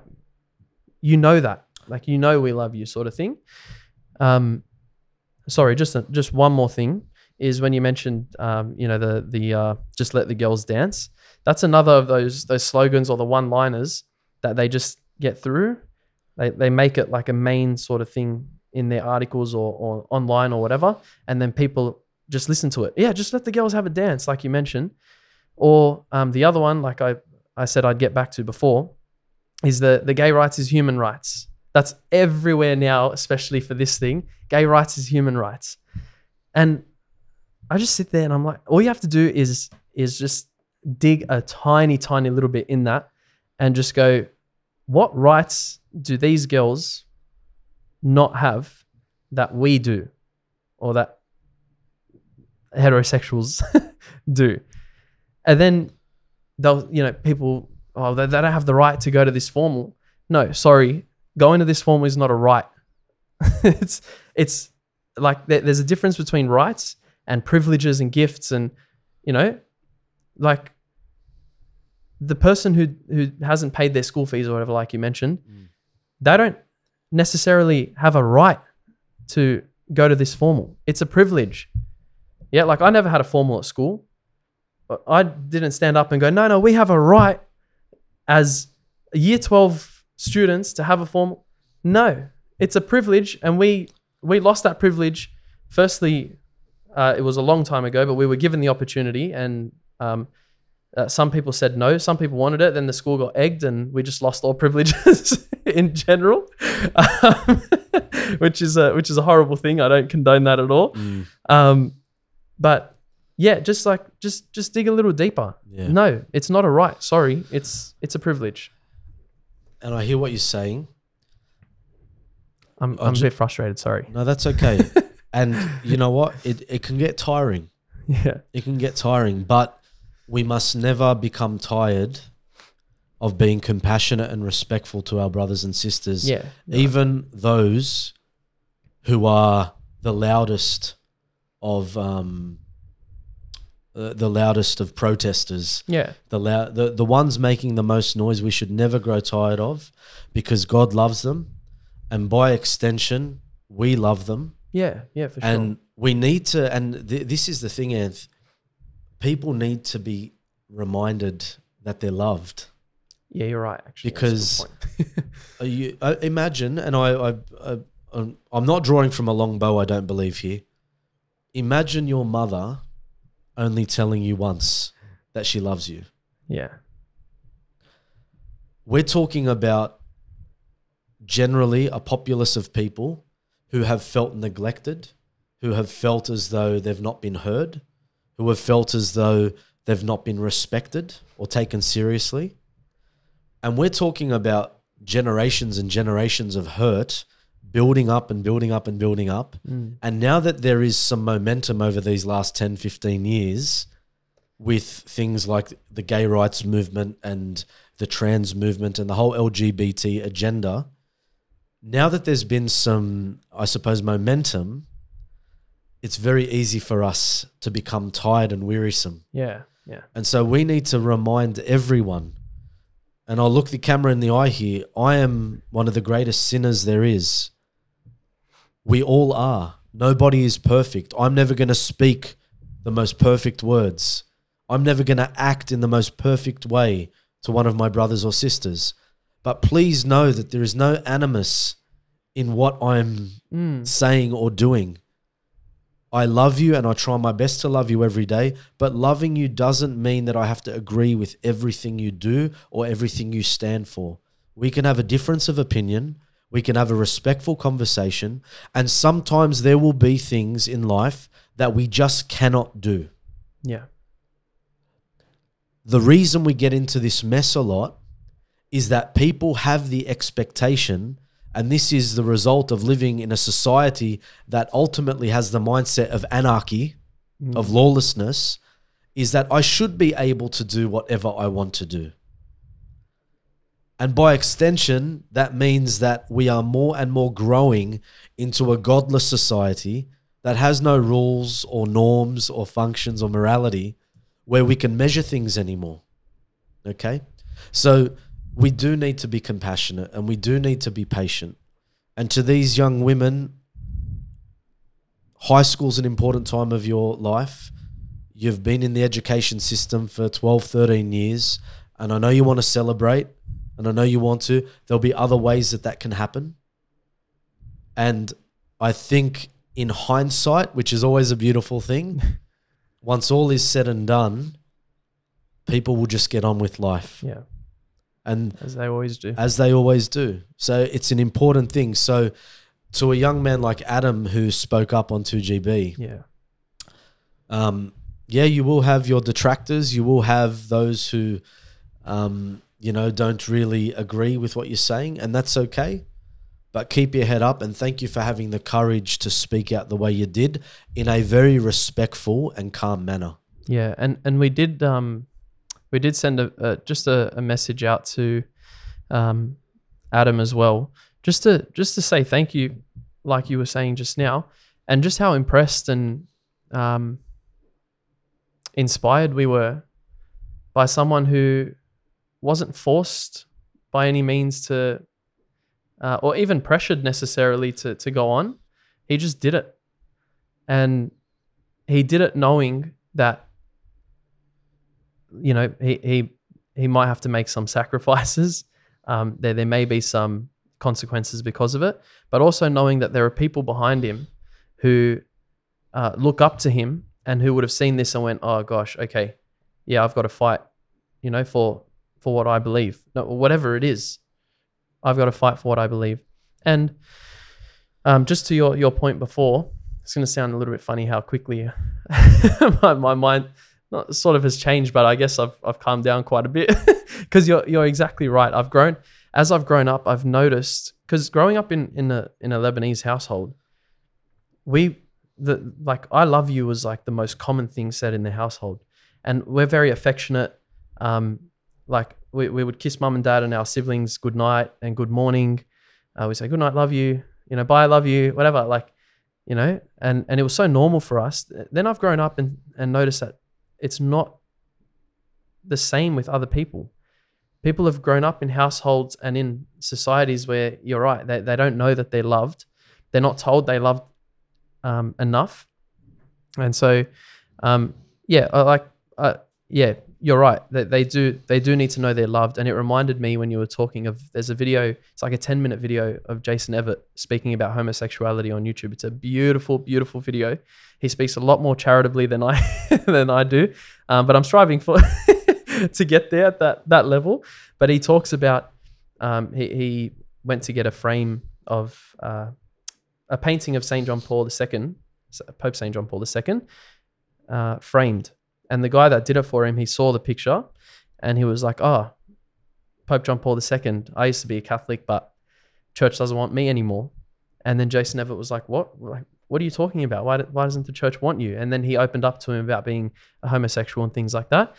you know that like you know we love you sort of thing. Um, sorry, just just one more thing is when you mentioned, um, you know, the the uh, just let the girls dance. That's another of those those slogans or the one liners that they just get through. They they make it like a main sort of thing in their articles or, or online or whatever, and then people just listen to it. Yeah, just let the girls have a dance, like you mentioned. Or um, the other one, like I I said I'd get back to before, is the the gay rights is human rights. That's everywhere now, especially for this thing. Gay rights is human rights, and I just sit there and I'm like, all you have to do is is just dig a tiny, tiny little bit in that and just go, what rights do these girls not have that we do or that heterosexuals do? And then they'll, you know, people, oh, they, they don't have the right to go to this formal. No, sorry, going to this formal is not a right. it's it's like there- there's a difference between rights and privileges and gifts and you know like the person who who hasn't paid their school fees or whatever like you mentioned Mm. they don't necessarily have a right to go to this formal. It's a privilege. Yeah like i never had a formal at school. I didn't stand up and go no no we have a right as year 12 students to have a formal. No it's a privilege and we we lost that privilege. Firstly uh, it was a long time ago, but we were given the opportunity, and um, uh, some people said no. Some people wanted it. Then the school got egged, and we just lost all privileges in general, um, which is a which is a horrible thing. I don't condone that at all. Mm, Um, but yeah, just like just just dig a little deeper. yeah. No, it's not a right. Sorry, it's it's a privilege. And I hear what you're saying. I'm I'm a bit frustrated. Sorry. No, that's okay. and you know what? It it can get tiring. Yeah. It can get tiring, but we must never become tired of being compassionate and respectful to our brothers and sisters. Yeah. Even those who are the loudest of um uh, the loudest of protesters Yeah. the, lou- the the ones making the most noise we should never grow tired of because God loves them and by extension we love them Yeah. Yeah. For sure. and we need to and th- this is the thing Anth, people need to be reminded that they're loved yeah, you're right. Actually, That's a good Because- you, uh, imagine and I, I, I I'm not drawing from a long bow I don't believe here imagine your mother only telling you once that she loves you yeah. We're talking about generally a populace of people who have felt neglected, who have felt as though they've not been heard, who have felt as though they've not been respected or taken seriously. And we're talking about generations and generations of hurt building up and building up and building up. Mm. And now that there is some momentum over these last 10, 15 years with things like the gay rights movement and the trans movement and the whole LGBT agenda, now that there's been some, I suppose, momentum, it's very easy for us to become tired and wearisome. Yeah. Yeah. And so we need to remind everyone, and I'll look the camera in the eye here I am one of the greatest sinners there is. We all are. Nobody is perfect. I'm never going to speak the most perfect words. I'm never going to act in the most perfect way to one of my brothers or sisters. But please know that there is no animus in what I'm Mm. saying or doing. I love you and I try my best to love you every day, but loving you doesn't mean that I have to agree with everything you do or everything you stand for. We can have a difference of opinion, we can have a respectful conversation, and sometimes there will be things in life that we just cannot do. Yeah. The reason we get into this mess a lot is that people have the expectation, and this is the result of living in a society that ultimately has the mindset of anarchy, mm. of lawlessness, is that I should be able to do whatever I want to do. And by extension, that means that we are more and more growing into a godless society that has no rules or norms or functions or morality where we can measure things anymore. Okay? So we do need to be compassionate and we do need to be patient. And to these young women, high school's an important time of your life. You've been in the education system for 12, 13 years, and I know you want to celebrate, and I know you want to. There'll be other ways that that can happen. And I think in hindsight, which is always a beautiful thing, once all is said and done, people will just get on with life. Yeah. And As they always do. as they always do. So it's an important thing. So to a young man like Adam who spoke up on 2GB, Yeah. um, yeah, you will have your detractors. You will have those who, um, you know, don't really agree with what you're saying, and that's okay. But keep your head up, and thank you for having the courage to speak out the way you did in a very respectful and calm manner. Yeah, and and we did um we did send a, a just a, a message out to um Adam as well, just to just to say thank you, like you were saying just now, and just how impressed and um inspired we were by someone who wasn't forced by any means to uh, or even pressured necessarily to to go on. He just did it, and he did it knowing that you know he he he might have to make some sacrifices. Um, there there may be some consequences because of it, but also knowing that there are people behind him who uh, look up to him and who would have seen this and went, "Oh gosh, okay, yeah, I've got to fight, you know, for for what I believe, no, whatever it is, I've got to fight for what I believe." And um, just to your your point before, it's going to sound a little bit funny how quickly my, my mind not sort of has changed, but I guess I've I've calmed down quite a bit because you're you're exactly right. I've grown as I've grown up. I've noticed because growing up in in a in a Lebanese household, we the like I love you was like the most common thing said in the household, and we're very affectionate. Um, like we, we would kiss mum and dad and our siblings good night and good morning. Uh, we say good night, love you, you know, bye, love you, whatever. Like, you know, and and it was so normal for us. Then I've grown up and and noticed that it's not the same with other people. People have grown up in households and in societies where you're right, they, they don't know that they're loved. They're not told they loved um, enough. And so, um, yeah, I like, uh, yeah, you're right. They, they do, they do need to know they're loved. And it reminded me when you were talking of, there's a video, it's like a 10 minute video of Jason Evert speaking about homosexuality on YouTube. It's a beautiful, beautiful video. He speaks a lot more charitably than I, than I do. Um, but I'm striving for, to get there at that, that level. But he talks about, um, he, he went to get a frame of, uh, a painting of Saint John Paul II, Pope Saint John Paul II, uh, framed, and the guy that did it for him, he saw the picture, and he was like, "Oh, Pope John Paul II. I used to be a Catholic, but church doesn't want me anymore." And then Jason Evert was like, "What? Like, what are you talking about? Why, why doesn't the church want you?" And then he opened up to him about being a homosexual and things like that.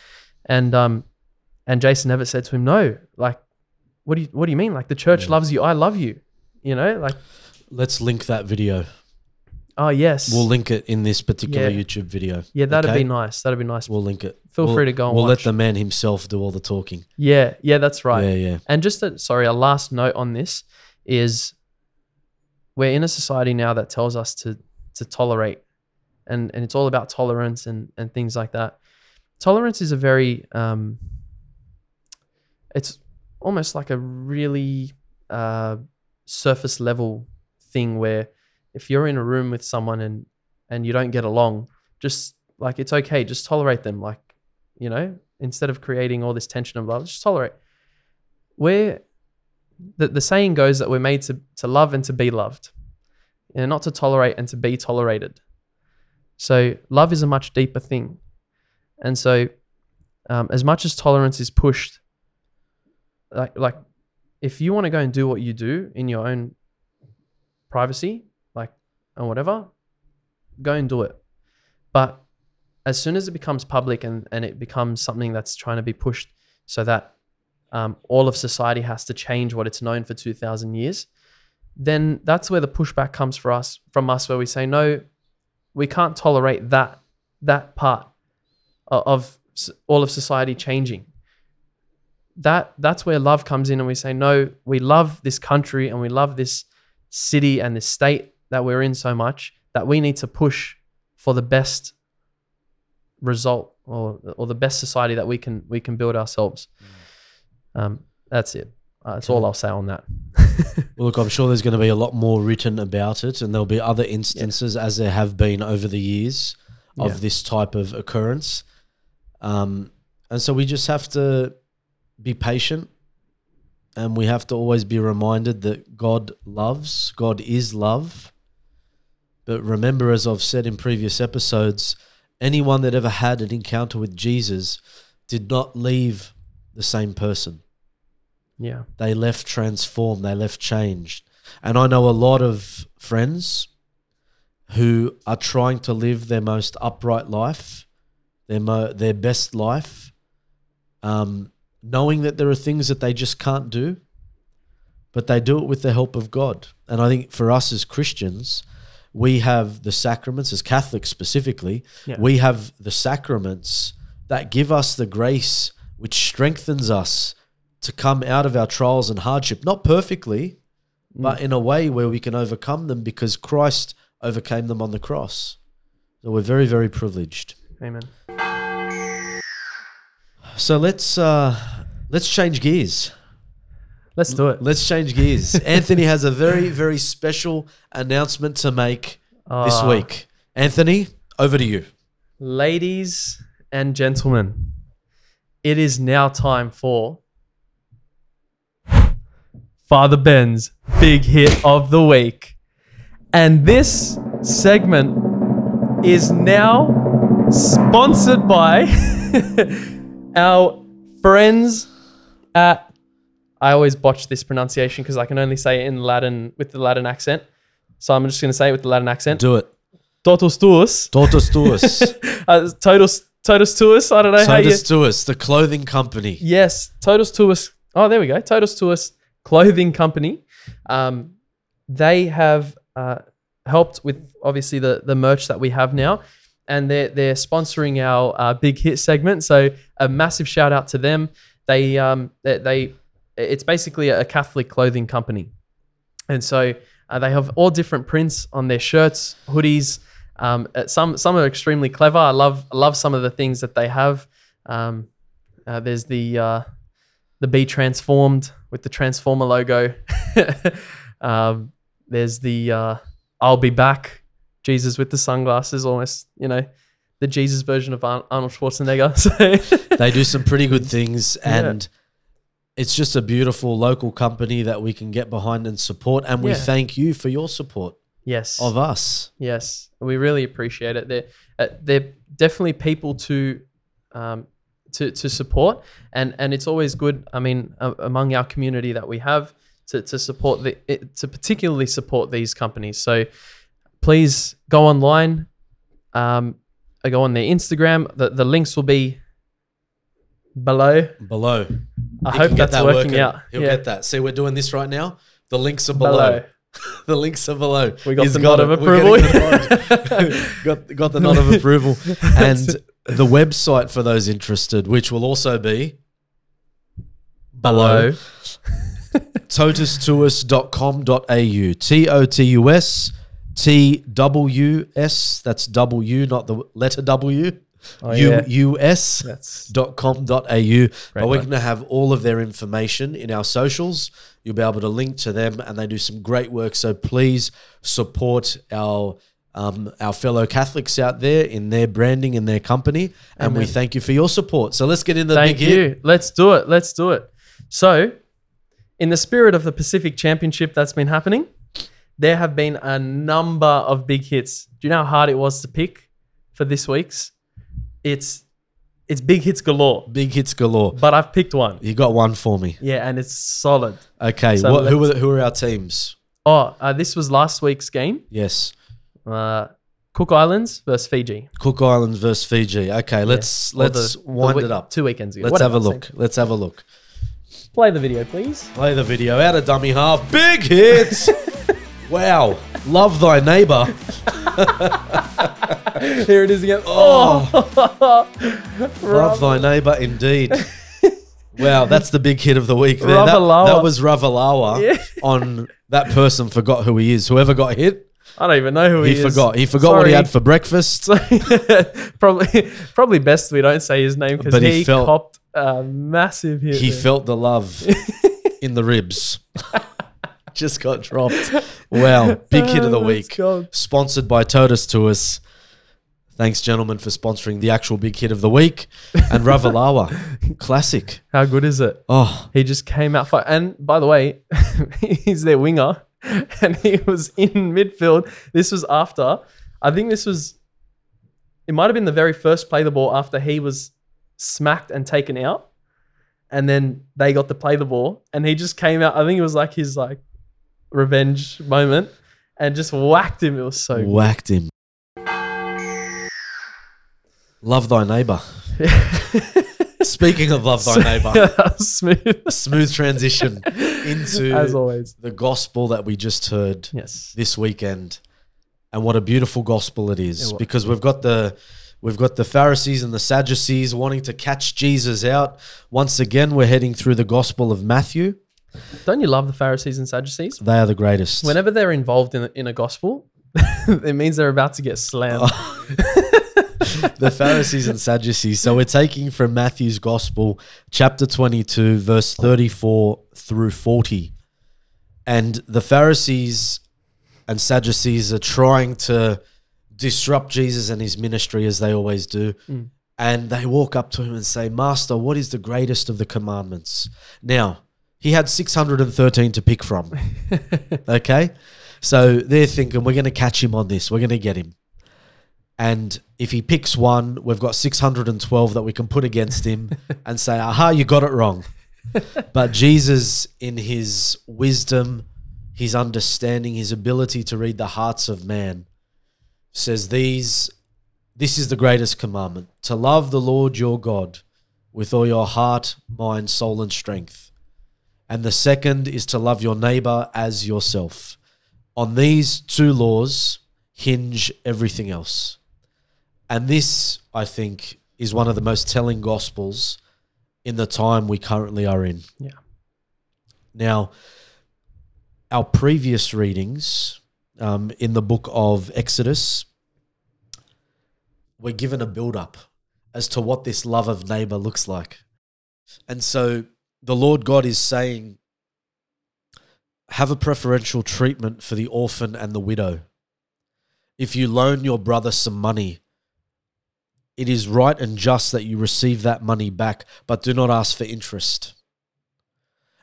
And um, and Jason Evert said to him, "No, like, what do you what do you mean? Like the church Yeah. loves you. I love you. You know, like, Let's link that video. Oh yes, We'll link it in this particular Yeah. YouTube video. yeah, that'd okay? be nice. That'd be nice. We'll link it. Feel We'll- free to go and We'll watch. let the man himself do all the talking. yeah, yeah, that's right. Yeah, yeah. And just a, sorry, a last note on this is we're in a society now that tells us to to tolerate, and and it's all about tolerance and and things like that. Tolerance is a very um, it's almost like a really uh, surface level thing where if you're in a room with someone and and you don't get along, just like it's okay, just tolerate them. Like you know, instead of creating all this tension and blah, just tolerate. We're the, the saying goes that we're made to, to love and to be loved and not to tolerate and to be tolerated. So love is a much deeper thing. And so um, as much as tolerance is pushed like like if you want to go and do what you do in your own privacy and whatever go and do it. But as soon as it becomes public and, and it becomes something that's trying to be pushed so that um, all of society has to change what it's known for 2000 years then that's where the pushback comes for us from us where we say no we can't tolerate that that part of all of society changing. That that's where love comes in and we say no we love this country and we love this city and this state that we're in so much that we need to push for the best result or or the best society that we can we can build ourselves um, that's it. Uh, that's all I'll say on that. Well, look, I'm sure there's going to be a lot more written about it, and there'll be other instances, as there have been over the years, of Yeah. this type of occurrence. Um, and so we just have to be patient, and we have to always be reminded that God loves, God is love. But remember, as I've said in previous episodes, anyone that ever had an encounter with Jesus did not leave the same person yeah. they left transformed, they left changed. And I know a lot of friends who are trying to live their most upright life, their mo- their best life, um, knowing that there are things that they just can't do, but they do it with the help of God. And I think for us as Christians, we have the sacraments, as Catholics specifically, Yeah. we have the sacraments that give us the grace which strengthens us to come out of our trials and hardship, not perfectly, but in a way where we can overcome them because Christ overcame them on the cross. So we're very, very privileged. Amen. So let's uh, let's change gears. Let's do it. Let's change gears. Anthony has a very, very special announcement to make this Ah, week. Anthony, over to you. Ladies and gentlemen, it is now time for Father Ben's big hit of the week. And this segment is now sponsored by our friends at. I always botch this pronunciation because I can only say it in Latin with the Latin accent. So I'm just going to say it with the Latin accent. Do it. Totus tuus. Totus tuus. Uh, totus totus tuus. I don't know how you. Totus tuus, the clothing company. Yes, Totus Tuus. Oh, there we go. Totus Tuus Clothing Company. Um, they have uh, helped with obviously the the merch that we have now, and they're they're sponsoring our uh, big hit segment. So a massive shout out to them. They um they, they it's basically a Catholic clothing company, and so uh, they have all different prints on their shirts, hoodies. Um, uh, some some are extremely clever. I love love some of the things that they have. Um, uh, there's the uh, the Be Transformed with the Transformer logo. um, there's the uh, I'll Be Back Jesus with the sunglasses, almost you know the Jesus version of Arnold Schwarzenegger. So They do some pretty good things, Yeah. It's just a beautiful local company that we can get behind and support. And we Yeah. thank you for your support. Yes. of us. Yes, we really appreciate it. They're uh, they're definitely people to um, to to support, and and it's always good. I mean, uh, among our community that we have to to support the it, to particularly support these companies. So please go online, um, go on their Instagram. The the links will be below. Below. I He hope that's working, working. out. He'll yeah, get that. See, we're doing this right now. The links are below. below. the links are below. We got He's the nod it. of approval. nod. got, got the nod of approval. And the website for those interested, which will also be below, Below. totustuus.com.au. T O T U S T W S. That's W, not the letter W. Oh, yeah. U S That's dot com dot au. But we're going to have all of their information in our socials. You'll be able to link to them, and they do some great work. So please support our um, our fellow Catholics out there in their branding and their company, and we thank you for your support. So let's get into the Thank big you. hit. Let's do it. Let's do it. So, in the spirit of the Pacific Championship that's been happening, there have been a number of big hits. Do you know how hard it was to pick for this week's? It's it's big hits galore. Big hits galore. But I've picked one. You got one for me. Yeah, and it's solid. Okay, So what, who are the, who are our teams? Oh, uh, this was last week's game. Yes, Uh, Cook Islands versus Fiji. Cook Islands versus Fiji. Okay, let's let's the- the wind week- it up. Two weekends ago. Let's Whatever, have a same. look. Let's have a look. Play the video, please. Play the video out of dummy half. Big hits. wow. Love thy neighbor. Here it is again. Oh. Oh, Love thy neighbor indeed. Wow, that's the big hit of the week. There. That, Ravalawa. that was Ravalawa Yeah. on that person forgot who he is. Whoever got hit, I don't even know who he, he, is. forgot. He forgot what he Sorry. had for breakfast. probably, probably best we don't say his name because But he he, felt- copped a massive hit. He there. felt the love in the ribs. Just got dropped. Wow, big hit of the Oh, week. Sponsored by Totus Tuus. Thanks, gentlemen, for sponsoring the actual big hit of the week. And Ravalawa, classic. How good is it? Oh, He just came out for. And by the way, he's their winger, and he was in midfield. This was after. I think this was. It might have been the very first play the ball after he was smacked and taken out, and then they got to play the ball, and he just came out. I think it was like his like revenge moment, and just whacked him. It was so. good. whacked him. Love thy neighbor. Speaking of love thy neighbor, smooth smooth transition into as always. the gospel that we just heard Yes. this weekend. And what a beautiful gospel it is It because we've got the we've got the Pharisees and the Sadducees wanting to catch Jesus out. Once again, we're heading through the gospel of Matthew. Don't you love the Pharisees and Sadducees? They are the greatest. Whenever they're involved in in a gospel, it means they're about to get slammed. the Pharisees and Sadducees. So we're taking from Matthew's Gospel, chapter 22, verse 34 through 40. And the Pharisees and Sadducees are trying to disrupt Jesus and his ministry as they always do. Mm. And they walk up to him and say, Master, what is the greatest of the commandments? Now, he had 613 to pick from. Okay. So they're thinking, we're going to catch him on this. We're going to get him. And if he picks one, we've got 612 that we can put against him and say, aha, you got it wrong. but Jesus, in his wisdom, his understanding, his ability to read the hearts of man, says these this is the greatest commandment to love the Lord your God with all your heart, mind, soul, and strength. And the second is to love your neighbor as yourself. On these two laws hinge everything else. And this, I think, is one of the most telling gospels in the time we currently are in. Yeah. Now, our previous readings um, in the book of Exodus, we're given a build up as to what this love of neighbor looks like. And so the Lord God is saying, have a preferential treatment for the orphan and the widow. If you loan your brother some money, it is right and just that you receive that money back, but do not ask for interest.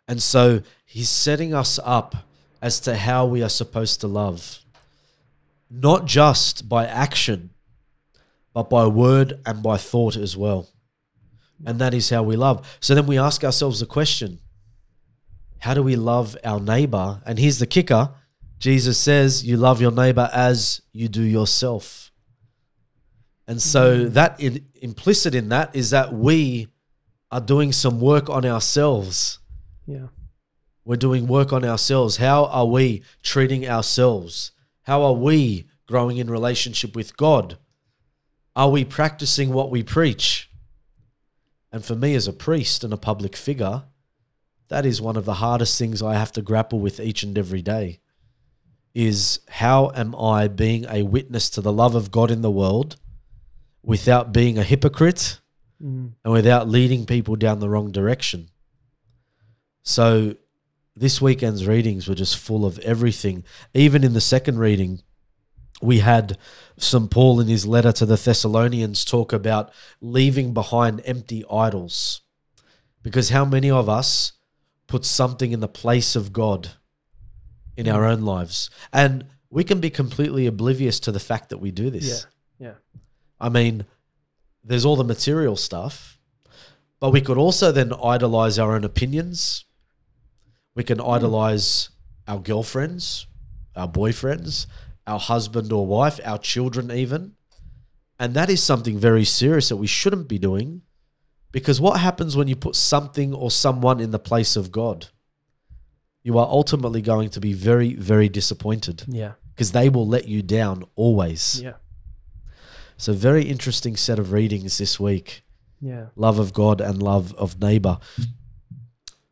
And so he's setting us up as to how we are supposed to love. not just by action, but by word and by thought as well. And that is how we love. So then we ask ourselves the question how do we love our neighbor? And here's the kicker Jesus says, You love your neighbor as you do yourself. And so that in, implicit in that is that we are doing some work on ourselves. Yeah. We're doing work on ourselves. How are we treating ourselves? How are we growing in relationship with God? Are we practicing what we preach? And for me, as a priest and a public figure, that is one of the hardest things I have to grapple with each and every day. Is how am I being a witness to the love of God in the world without being a hypocrite Mm. and without leading people down the wrong direction? So, this weekend's readings were just full of everything. Even in the second reading, we had St. Paul in his letter to the Thessalonians talk about leaving behind empty idols. Because how many of us put something in the place of God in our own lives? And we can be completely oblivious to the fact that we do this. Yeah. Yeah. I mean, there's all the material stuff, but we could also then idolize our own opinions. We can idolize our girlfriends, our boyfriends, our husband or wife, our children, even. And that is something very serious that we shouldn't be doing because what happens when you put something or someone in the place of God? You are ultimately going to be very, very disappointed Yeah. because they will let you down always. Yeah. So, very interesting set of readings this week Yeah. love of God and love of neighbor.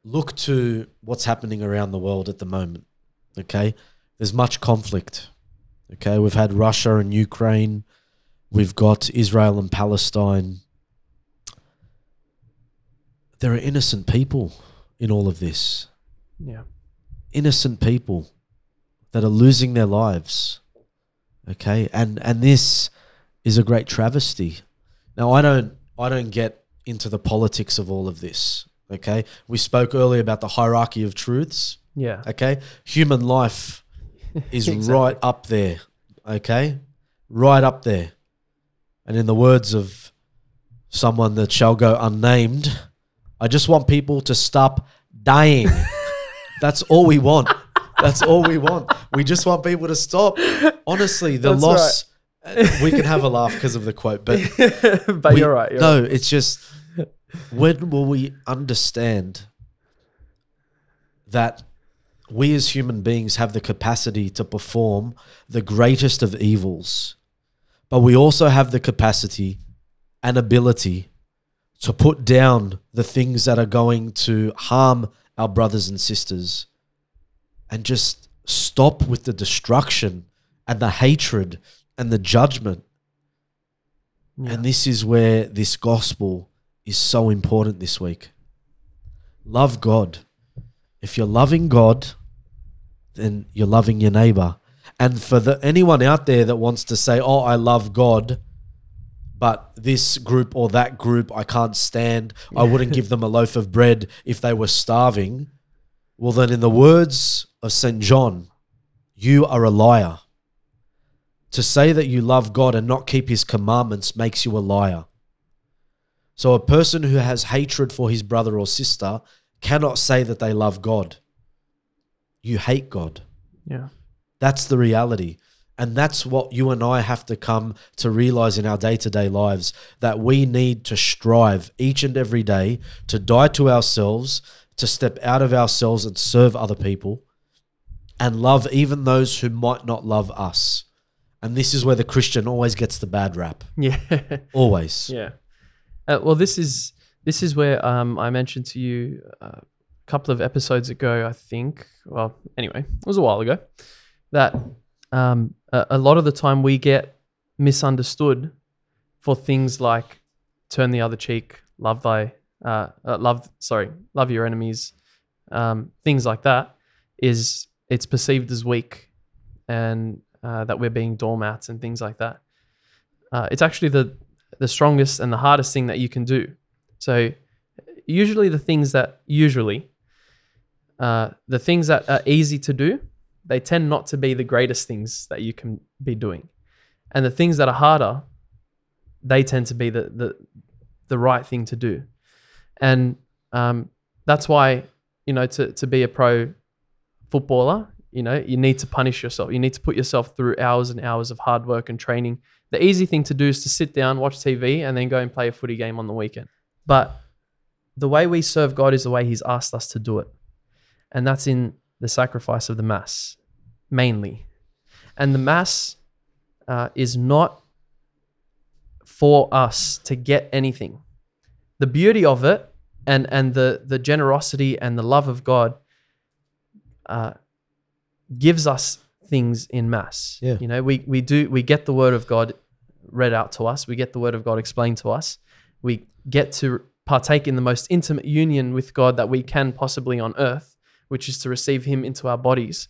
Look to what's happening around the world at the moment. Okay. There's much conflict. Okay. We've had Russia and Ukraine, we've got Israel and Palestine. There are innocent people in all of this, Yeah. innocent people that are losing their lives. Okay. And, and this is a great travesty. Now I don't I don't get into the politics of all of this. Okay. We spoke earlier about the hierarchy of truths. Yeah. Okay. Human life is Exactly. right up there. Okay. Right up there. And in the words of someone that shall go unnamed, I just want people to stop dying. That's all we want. That's all we want. We just want people to stop. Honestly, the That's loss. uh, We can have a laugh because of the quote, but but we- you're right. You're no, it's just when will we understand that we as human beings have the capacity to perform the greatest of evils, but we also have the capacity and ability to put down the things that are going to harm our brothers and sisters and just stop with the destruction and the hatred and the judgment Yeah. and this is where this gospel is so important this week. Love God. If you're loving God, then you're loving your neighbor. And for the anyone out there that wants to say, "Oh, I love God," but this group or that group I can't stand, I wouldn't give them a loaf of bread if they were starving. Well, then, in the words of St. John, you are a liar. To say that you love God and not keep his commandments makes you a liar. So, a person who has hatred for his brother or sister cannot say that they love God. You hate God. yeah. That's the reality. And that's what you and I have to come to realize in our day to day lives that we need to strive each and every day to die to ourselves, to step out of ourselves and serve other people, and love even those who might not love us. And this is where the Christian always gets the bad rap. Yeah. Always. Yeah. Uh, well, this is this is where um, I mentioned to you uh, couple of episodes ago. I think. Well, anyway, it was a while ago. That um, a, a lot of the time we get misunderstood for things like turn the other cheek, love thy, uh, uh, love. Sorry, love your enemies. Um, things like that is it's perceived as weak, and uh, that we're being doormats and things like that. Uh, it's actually the the strongest and the hardest thing that you can do. So, usually the things that usually uh, the things that are easy to do, they tend not to be the greatest things that you can be doing. And the things that are harder, they tend to be the the, the right thing to do. And um, that's why, you know, to, to be a pro footballer, you know, you need to punish yourself. You need to put yourself through hours and hours of hard work and training. The easy thing to do is to sit down, watch TV, and then go and play a footy game on the weekend. But the way we serve God is the way He's asked us to do it. And that's in the sacrifice of the Mass, mainly. And the Mass uh, is not for us to get anything. The beauty of it and, and the, the generosity and the love of God uh, gives us things in Mass. Yeah. You know, we, we do, we get the Word of God read out to us, we get the Word of God explained to us, we get to partake in the most intimate union with God that we can possibly on earth, which is to receive Him into our bodies.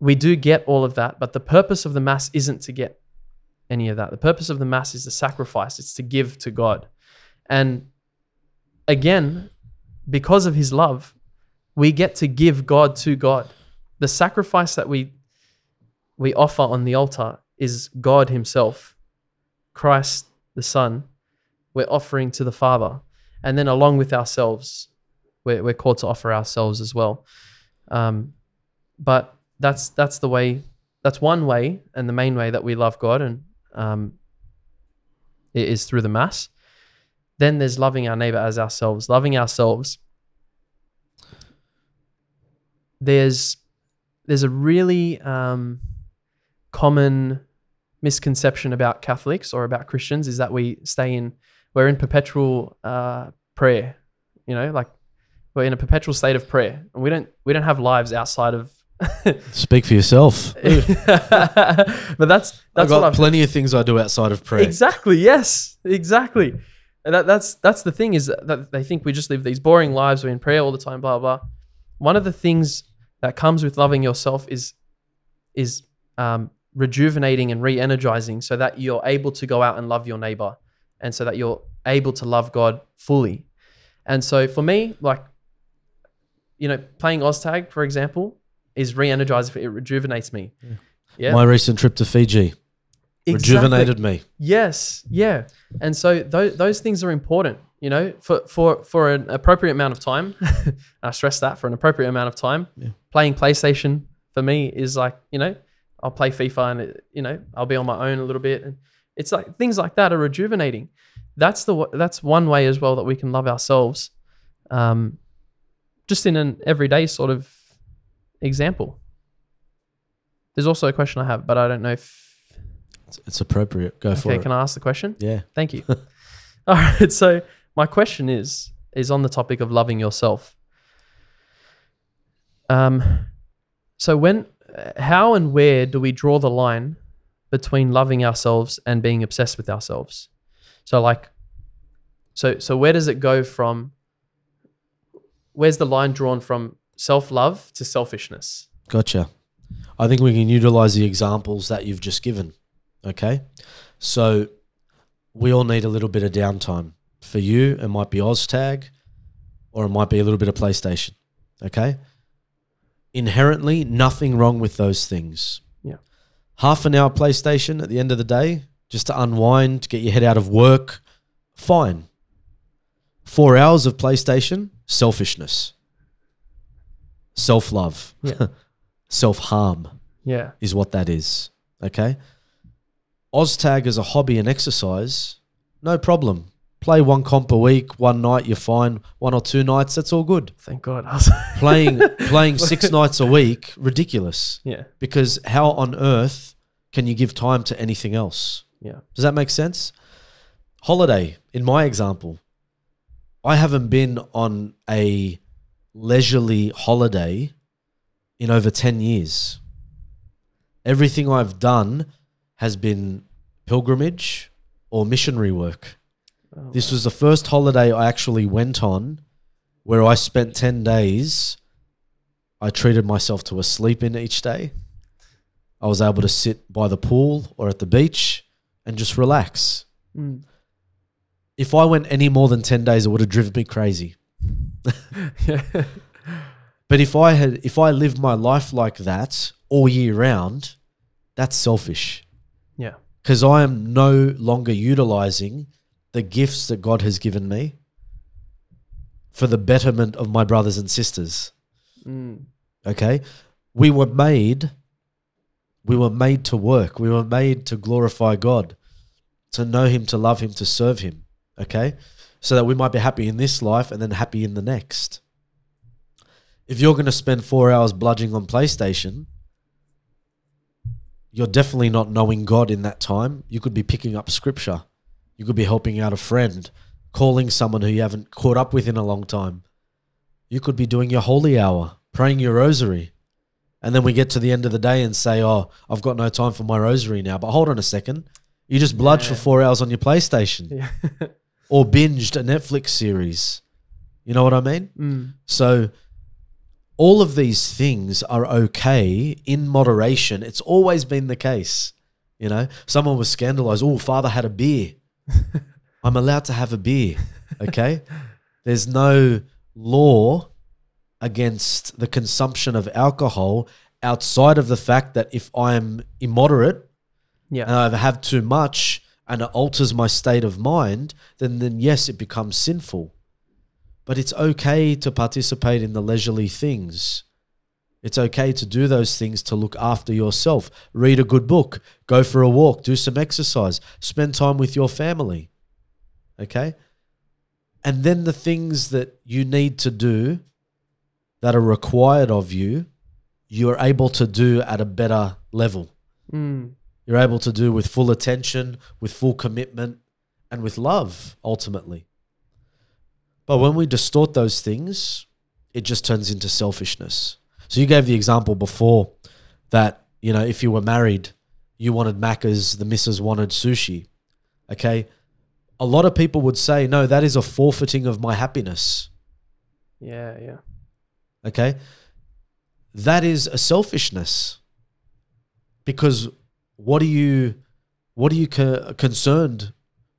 We do get all of that, but the purpose of the Mass isn't to get any of that. The purpose of the Mass is the sacrifice, it's to give to God. And again, because of His love, we get to give God to God. The sacrifice that we we offer on the altar is God Himself, Christ the Son, we're offering to the Father. And then along with ourselves, we're, we're called to offer ourselves as well. Um, but that's that's the way, that's one way and the main way that we love God, and um, it is through the Mass. Then there's loving our neighbor as ourselves. Loving ourselves. There's there's a really um, common misconception about Catholics or about Christians is that we stay in we're in perpetual uh, prayer. You know, like we're in a perpetual state of prayer, and we don't we don't have lives outside of. Speak for yourself. but that's I've got what I've plenty of things I do outside of prayer. Exactly. Yes. Exactly. And that, that's that's the thing is that they think we just live these boring lives. We're in prayer all the time. Blah blah. One of the things that comes with loving yourself is is um, rejuvenating and re-energizing, so that you're able to go out and love your neighbor, and so that you're able to love God fully. And so for me, like you know, playing OzTag, for example, is re-energizing. It rejuvenates me. Yeah. My recent trip to Fiji Exactly. rejuvenated me. Yes, yeah, and so those those things are important, you know, for for for an appropriate amount of time. I stress that for an appropriate amount of time. Yeah. Playing PlayStation for me is like you know I'll play FIFA and it, you know I'll be on my own a little bit, and it's like things like that are rejuvenating. That's the that's one way as well that we can love ourselves, um, just in an everyday sort of example. There's also a question I have, but I don't know if It's, it's appropriate. Go for okay. it. Can I ask the question? yeah. Thank you. All right. So my question is is on the topic of loving yourself. Um, so when, how and where do we draw the line between loving ourselves and being obsessed with ourselves? So like, so so where does it go from? Where's the line drawn from self love to selfishness? Gotcha. I think we can utilize the examples that you've just given. Okay. So we all need a little bit of downtime. For you, it might be OzTag or it might be a little bit of PlayStation. Okay. Inherently, nothing wrong with those things. Yeah. Half an hour PlayStation at the end of the day, just to unwind, get your head out of work, fine. Four hours of PlayStation, selfishness, self love, Yeah. self harm Yeah. is what that is. Okay. OzTag as a hobby and exercise, no problem. Play one comp a week, one night, you're fine. One or two nights, that's all good. Thank God. Playing playing six nights a week, ridiculous. yeah. Because how on earth can you give time to anything else? Yeah. Does that make sense? Holiday, in my example, I haven't been on a leisurely holiday in over 10 years. Everything I've done has been pilgrimage or missionary work. Oh, This was the first holiday I actually went on where I spent 10 days. I treated myself to a sleep in each day. I was able to sit by the pool or at the beach and just relax. Mm. If I went any more than 10 days, it would have driven me crazy. yeah. But if I had if I lived my life like that all year round, that's selfish Yeah. because I am no longer utilizing the gifts that God has given me for the betterment of my brothers and sisters. Mm. Okay? We were made we were made to work. We were made to glorify God, to know him, to love him, to serve him. Okay? So that we might be happy in this life and then happy in the next. If you're going to spend 4 hours bludging on PlayStation, you're definitely not knowing God in that time. You could be picking up scripture. You could be helping out a friend, calling someone who you haven't caught up with in a long time. You could be doing your holy hour, praying your rosary. And then we get to the end of the day and say, Oh, I've got no time for my rosary now. But hold on a second. You just bludged for four hours on your PlayStation Yeah. Or binged a Netflix series. You know what I mean? mm. So all of these things are okay in moderation. It's always been the case. You know, someone was scandalized. Oh, father had a beer. I'm allowed to have a beer. Okay. There's no law against the consumption of alcohol outside of the fact that if I'm immoderate Yeah. and I have too much and it alters my state of mind, then then yes, it becomes sinful. But it's okay to participate in the leisurely things. It's okay to do those things to look after yourself. Read a good book, go for a walk, do some exercise, spend time with your family. Okay? And then the things that you need to do that are required of you, you're able to do at a better level Mm. You're able to do with full attention, with full commitment, and with love, ultimately. But when we distort those things, it just turns into selfishness. So you gave the example before that, you know, if you were married, you wanted macas, the missus wanted sushi. Okay. A lot of people would say, no, that is a forfeiting of my happiness. Yeah. Yeah. Okay. That is a selfishness. Because what are you what are you co- concerned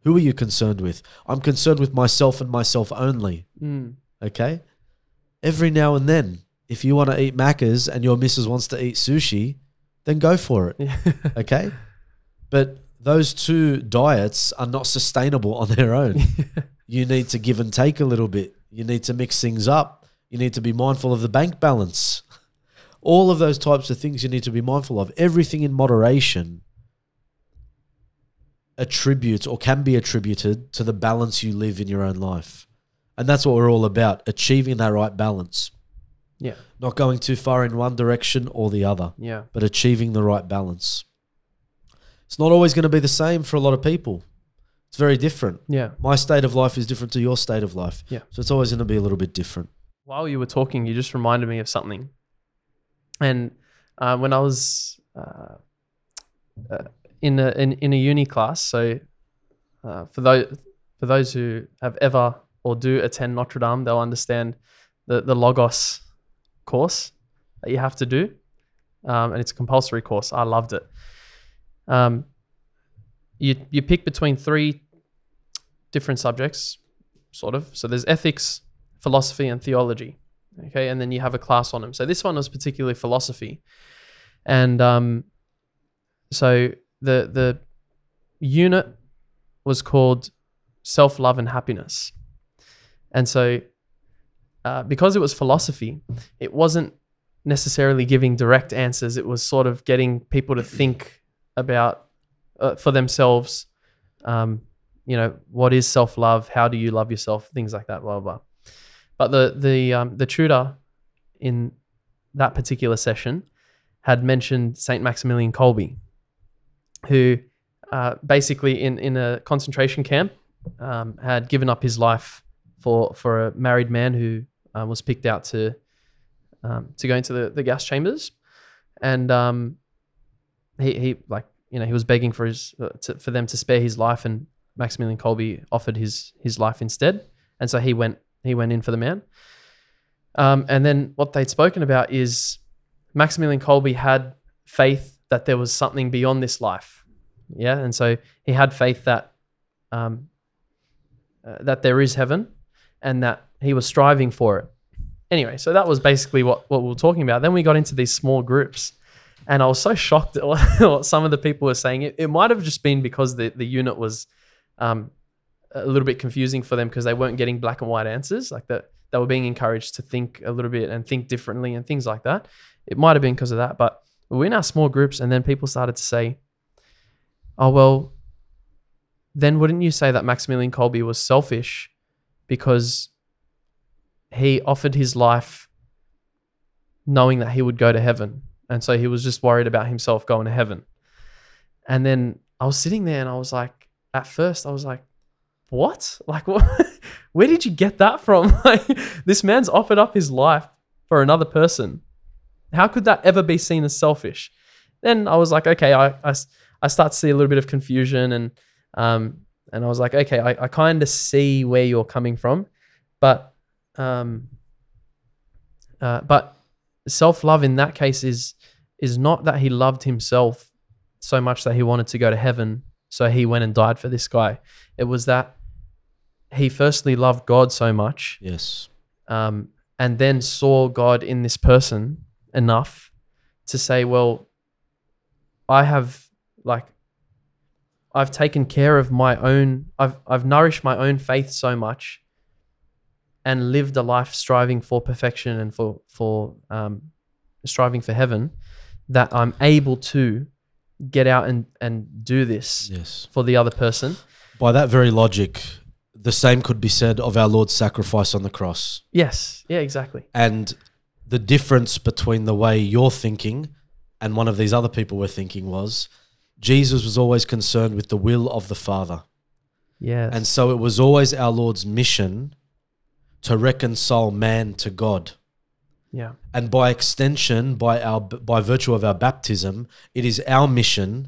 who are you concerned with? I'm concerned with myself and myself only. Mm. Okay? Every now and then, if you want to eat macas and your missus wants to eat sushi, then go for it. Yeah. Okay? But those two diets are not sustainable on their own. you need to give and take a little bit. You need to mix things up. You need to be mindful of the bank balance. All of those types of things you need to be mindful of. Everything in moderation attributes or can be attributed to the balance you live in your own life. And that's what we're all about achieving that right balance. Yeah. Not going too far in one direction or the other Yeah. but achieving the right balance. It's not always going to be the same for a lot of people. It's very different. Yeah. My state of life is different to your state of life. Yeah. So it's always going to be a little bit different. while you were talking, you just reminded me of something. And uh, when I was uh, uh, in a in, in a uni class, so uh, for those for those who have ever or do attend Notre Dame, they'll understand the the Logos course that you have to do, um, and it's a compulsory course. I loved it. Um, you you pick between three different subjects, sort of. So there's ethics, philosophy and theology. Okay, and then you have a class on them. So this one was particularly philosophy, and um, so the the unit was called self love and happiness, and so uh, because it was philosophy, it wasn't necessarily giving direct answers. It was sort of getting people to think about uh, for themselves. Um, you know, what is self love? How do you love yourself? Things like that. Blah blah. blah. But the the um, the tutor in that particular session had mentioned Saint Maximilian Kolbe, who uh, basically in in a concentration camp um, had given up his life for for a married man who uh, was picked out to um, to go into the, the gas chambers, and um, he he like you know he was begging for his uh, to, for them to spare his life, and Maximilian Kolbe offered his his life instead, and so he went he went in for the man. Um, and then what they'd spoken about is Maximilian Kolbe had faith that there was something beyond this life, yeah, and so he had faith that um, uh, that there is heaven, and that he was striving for it, anyway, so that was basically what, what we were talking about. Then we got into these small groups. And I was so shocked at what, some of the people were saying. It, it might have just been because the, the unit was um, a little bit confusing for them because they weren't getting black and white answers. Like that, they were being encouraged to think a little bit and think differently and things like that. It might have been because of that. But we we're in our small groups, and then people started to say, "Oh well, then wouldn't you say that Maximilian Kolbe was selfish because he offered his life knowing that he would go to heaven. And so he was just worried about himself going to heaven. And then I was sitting there and I was like, at first, I was like, what? Like, what? where did you get that from? Like, this man's offered up his life for another person. How could that ever be seen as selfish? Then I was like, okay, I, I, I start to see a little bit of confusion and, um, and I was like, okay, I, I kind of see where you're coming from, but, um, uh, but self love in that case is is not that he loved himself so much that he wanted to go to heaven, so he went and died for this guy. It was that he firstly loved God so much, Yes. um, and then saw God in this person enough to say, well, I have like I've taken care of my own I've I've nourished my own faith so much and lived a life striving for perfection and for for um, striving for heaven that I'm able to get out and and do this Yes. for the other person. By that very logic, the same could be said of our Lord's sacrifice on the cross. Yes. Yeah, exactly. And the difference between the way you're thinking and one of these other people were thinking was Jesus was always concerned with the will of the Father. Yes. And so it was always our Lord's mission to reconcile man to God. Yeah. And by extension, by our by virtue of our baptism, it is our mission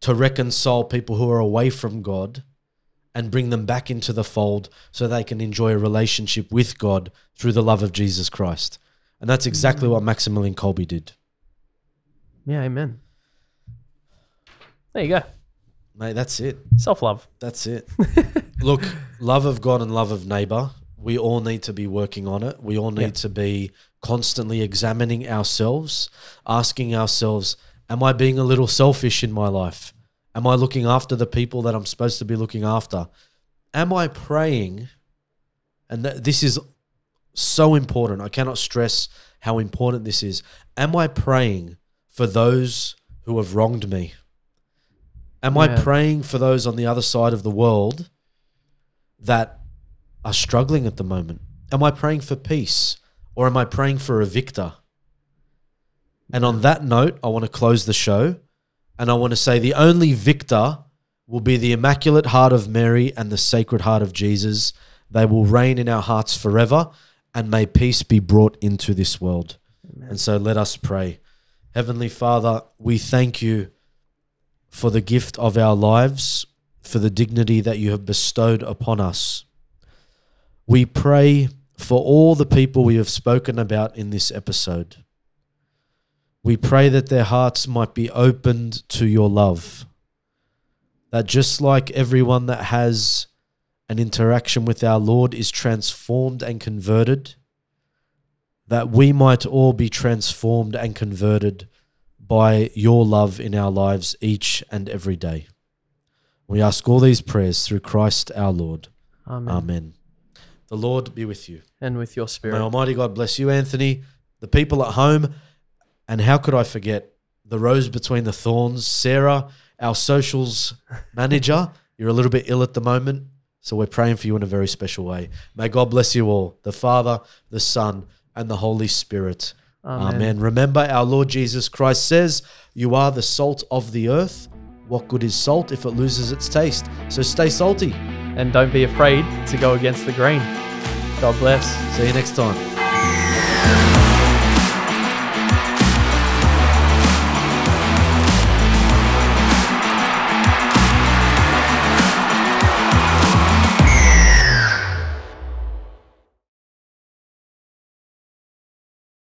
to reconcile people who are away from God and bring them back into the fold so they can enjoy a relationship with God through the love of Jesus Christ. And that's exactly what Maximilian Kolbe did. Yeah, amen. There you go. Mate, that's it. Self love. That's it. Look, love of God and love of neighbor, we all need to be working on it. We all need Yeah. to be constantly examining ourselves, asking ourselves, am I being a little selfish in my life? Am I looking after the people that I'm supposed to be looking after? Am I praying? And th- this is so important. I cannot stress how important this is. Am I praying for those who have wronged me? Am I praying for those on the other side of the world that are struggling at the moment? Am I praying for peace or am I praying for a victor? And on that note, I want to close the show and I want to say the only victor will be the Immaculate Heart of Mary and the Sacred Heart of Jesus. They will reign in our hearts forever and may peace be brought into this world. And so let us pray. Heavenly Father, we thank you for the gift of our lives, for the dignity that you have bestowed upon us. We pray for all the people we have spoken about in this episode. We pray that their hearts might be opened to your love. That just like everyone that has an interaction with our Lord is transformed and converted, that we might all be transformed and converted by your love in our lives each and every day. We ask all these prayers through Christ our Lord. Amen. Amen. The Lord be with you. And with your May spirit. Almighty God bless you, Anthony, the people at home, and how could I forget the rose between the thorns, Sarah, our socials manager. You're a little bit ill at the moment, so we're praying for you in a very special way. May God bless you all, the Father, the Son, and the Holy Spirit. Amen. Amen. Remember, our Lord Jesus Christ says, You are the salt of the earth. What good is salt if it loses its taste? So stay salty and don't be afraid to go against the grain. God bless. See you next time.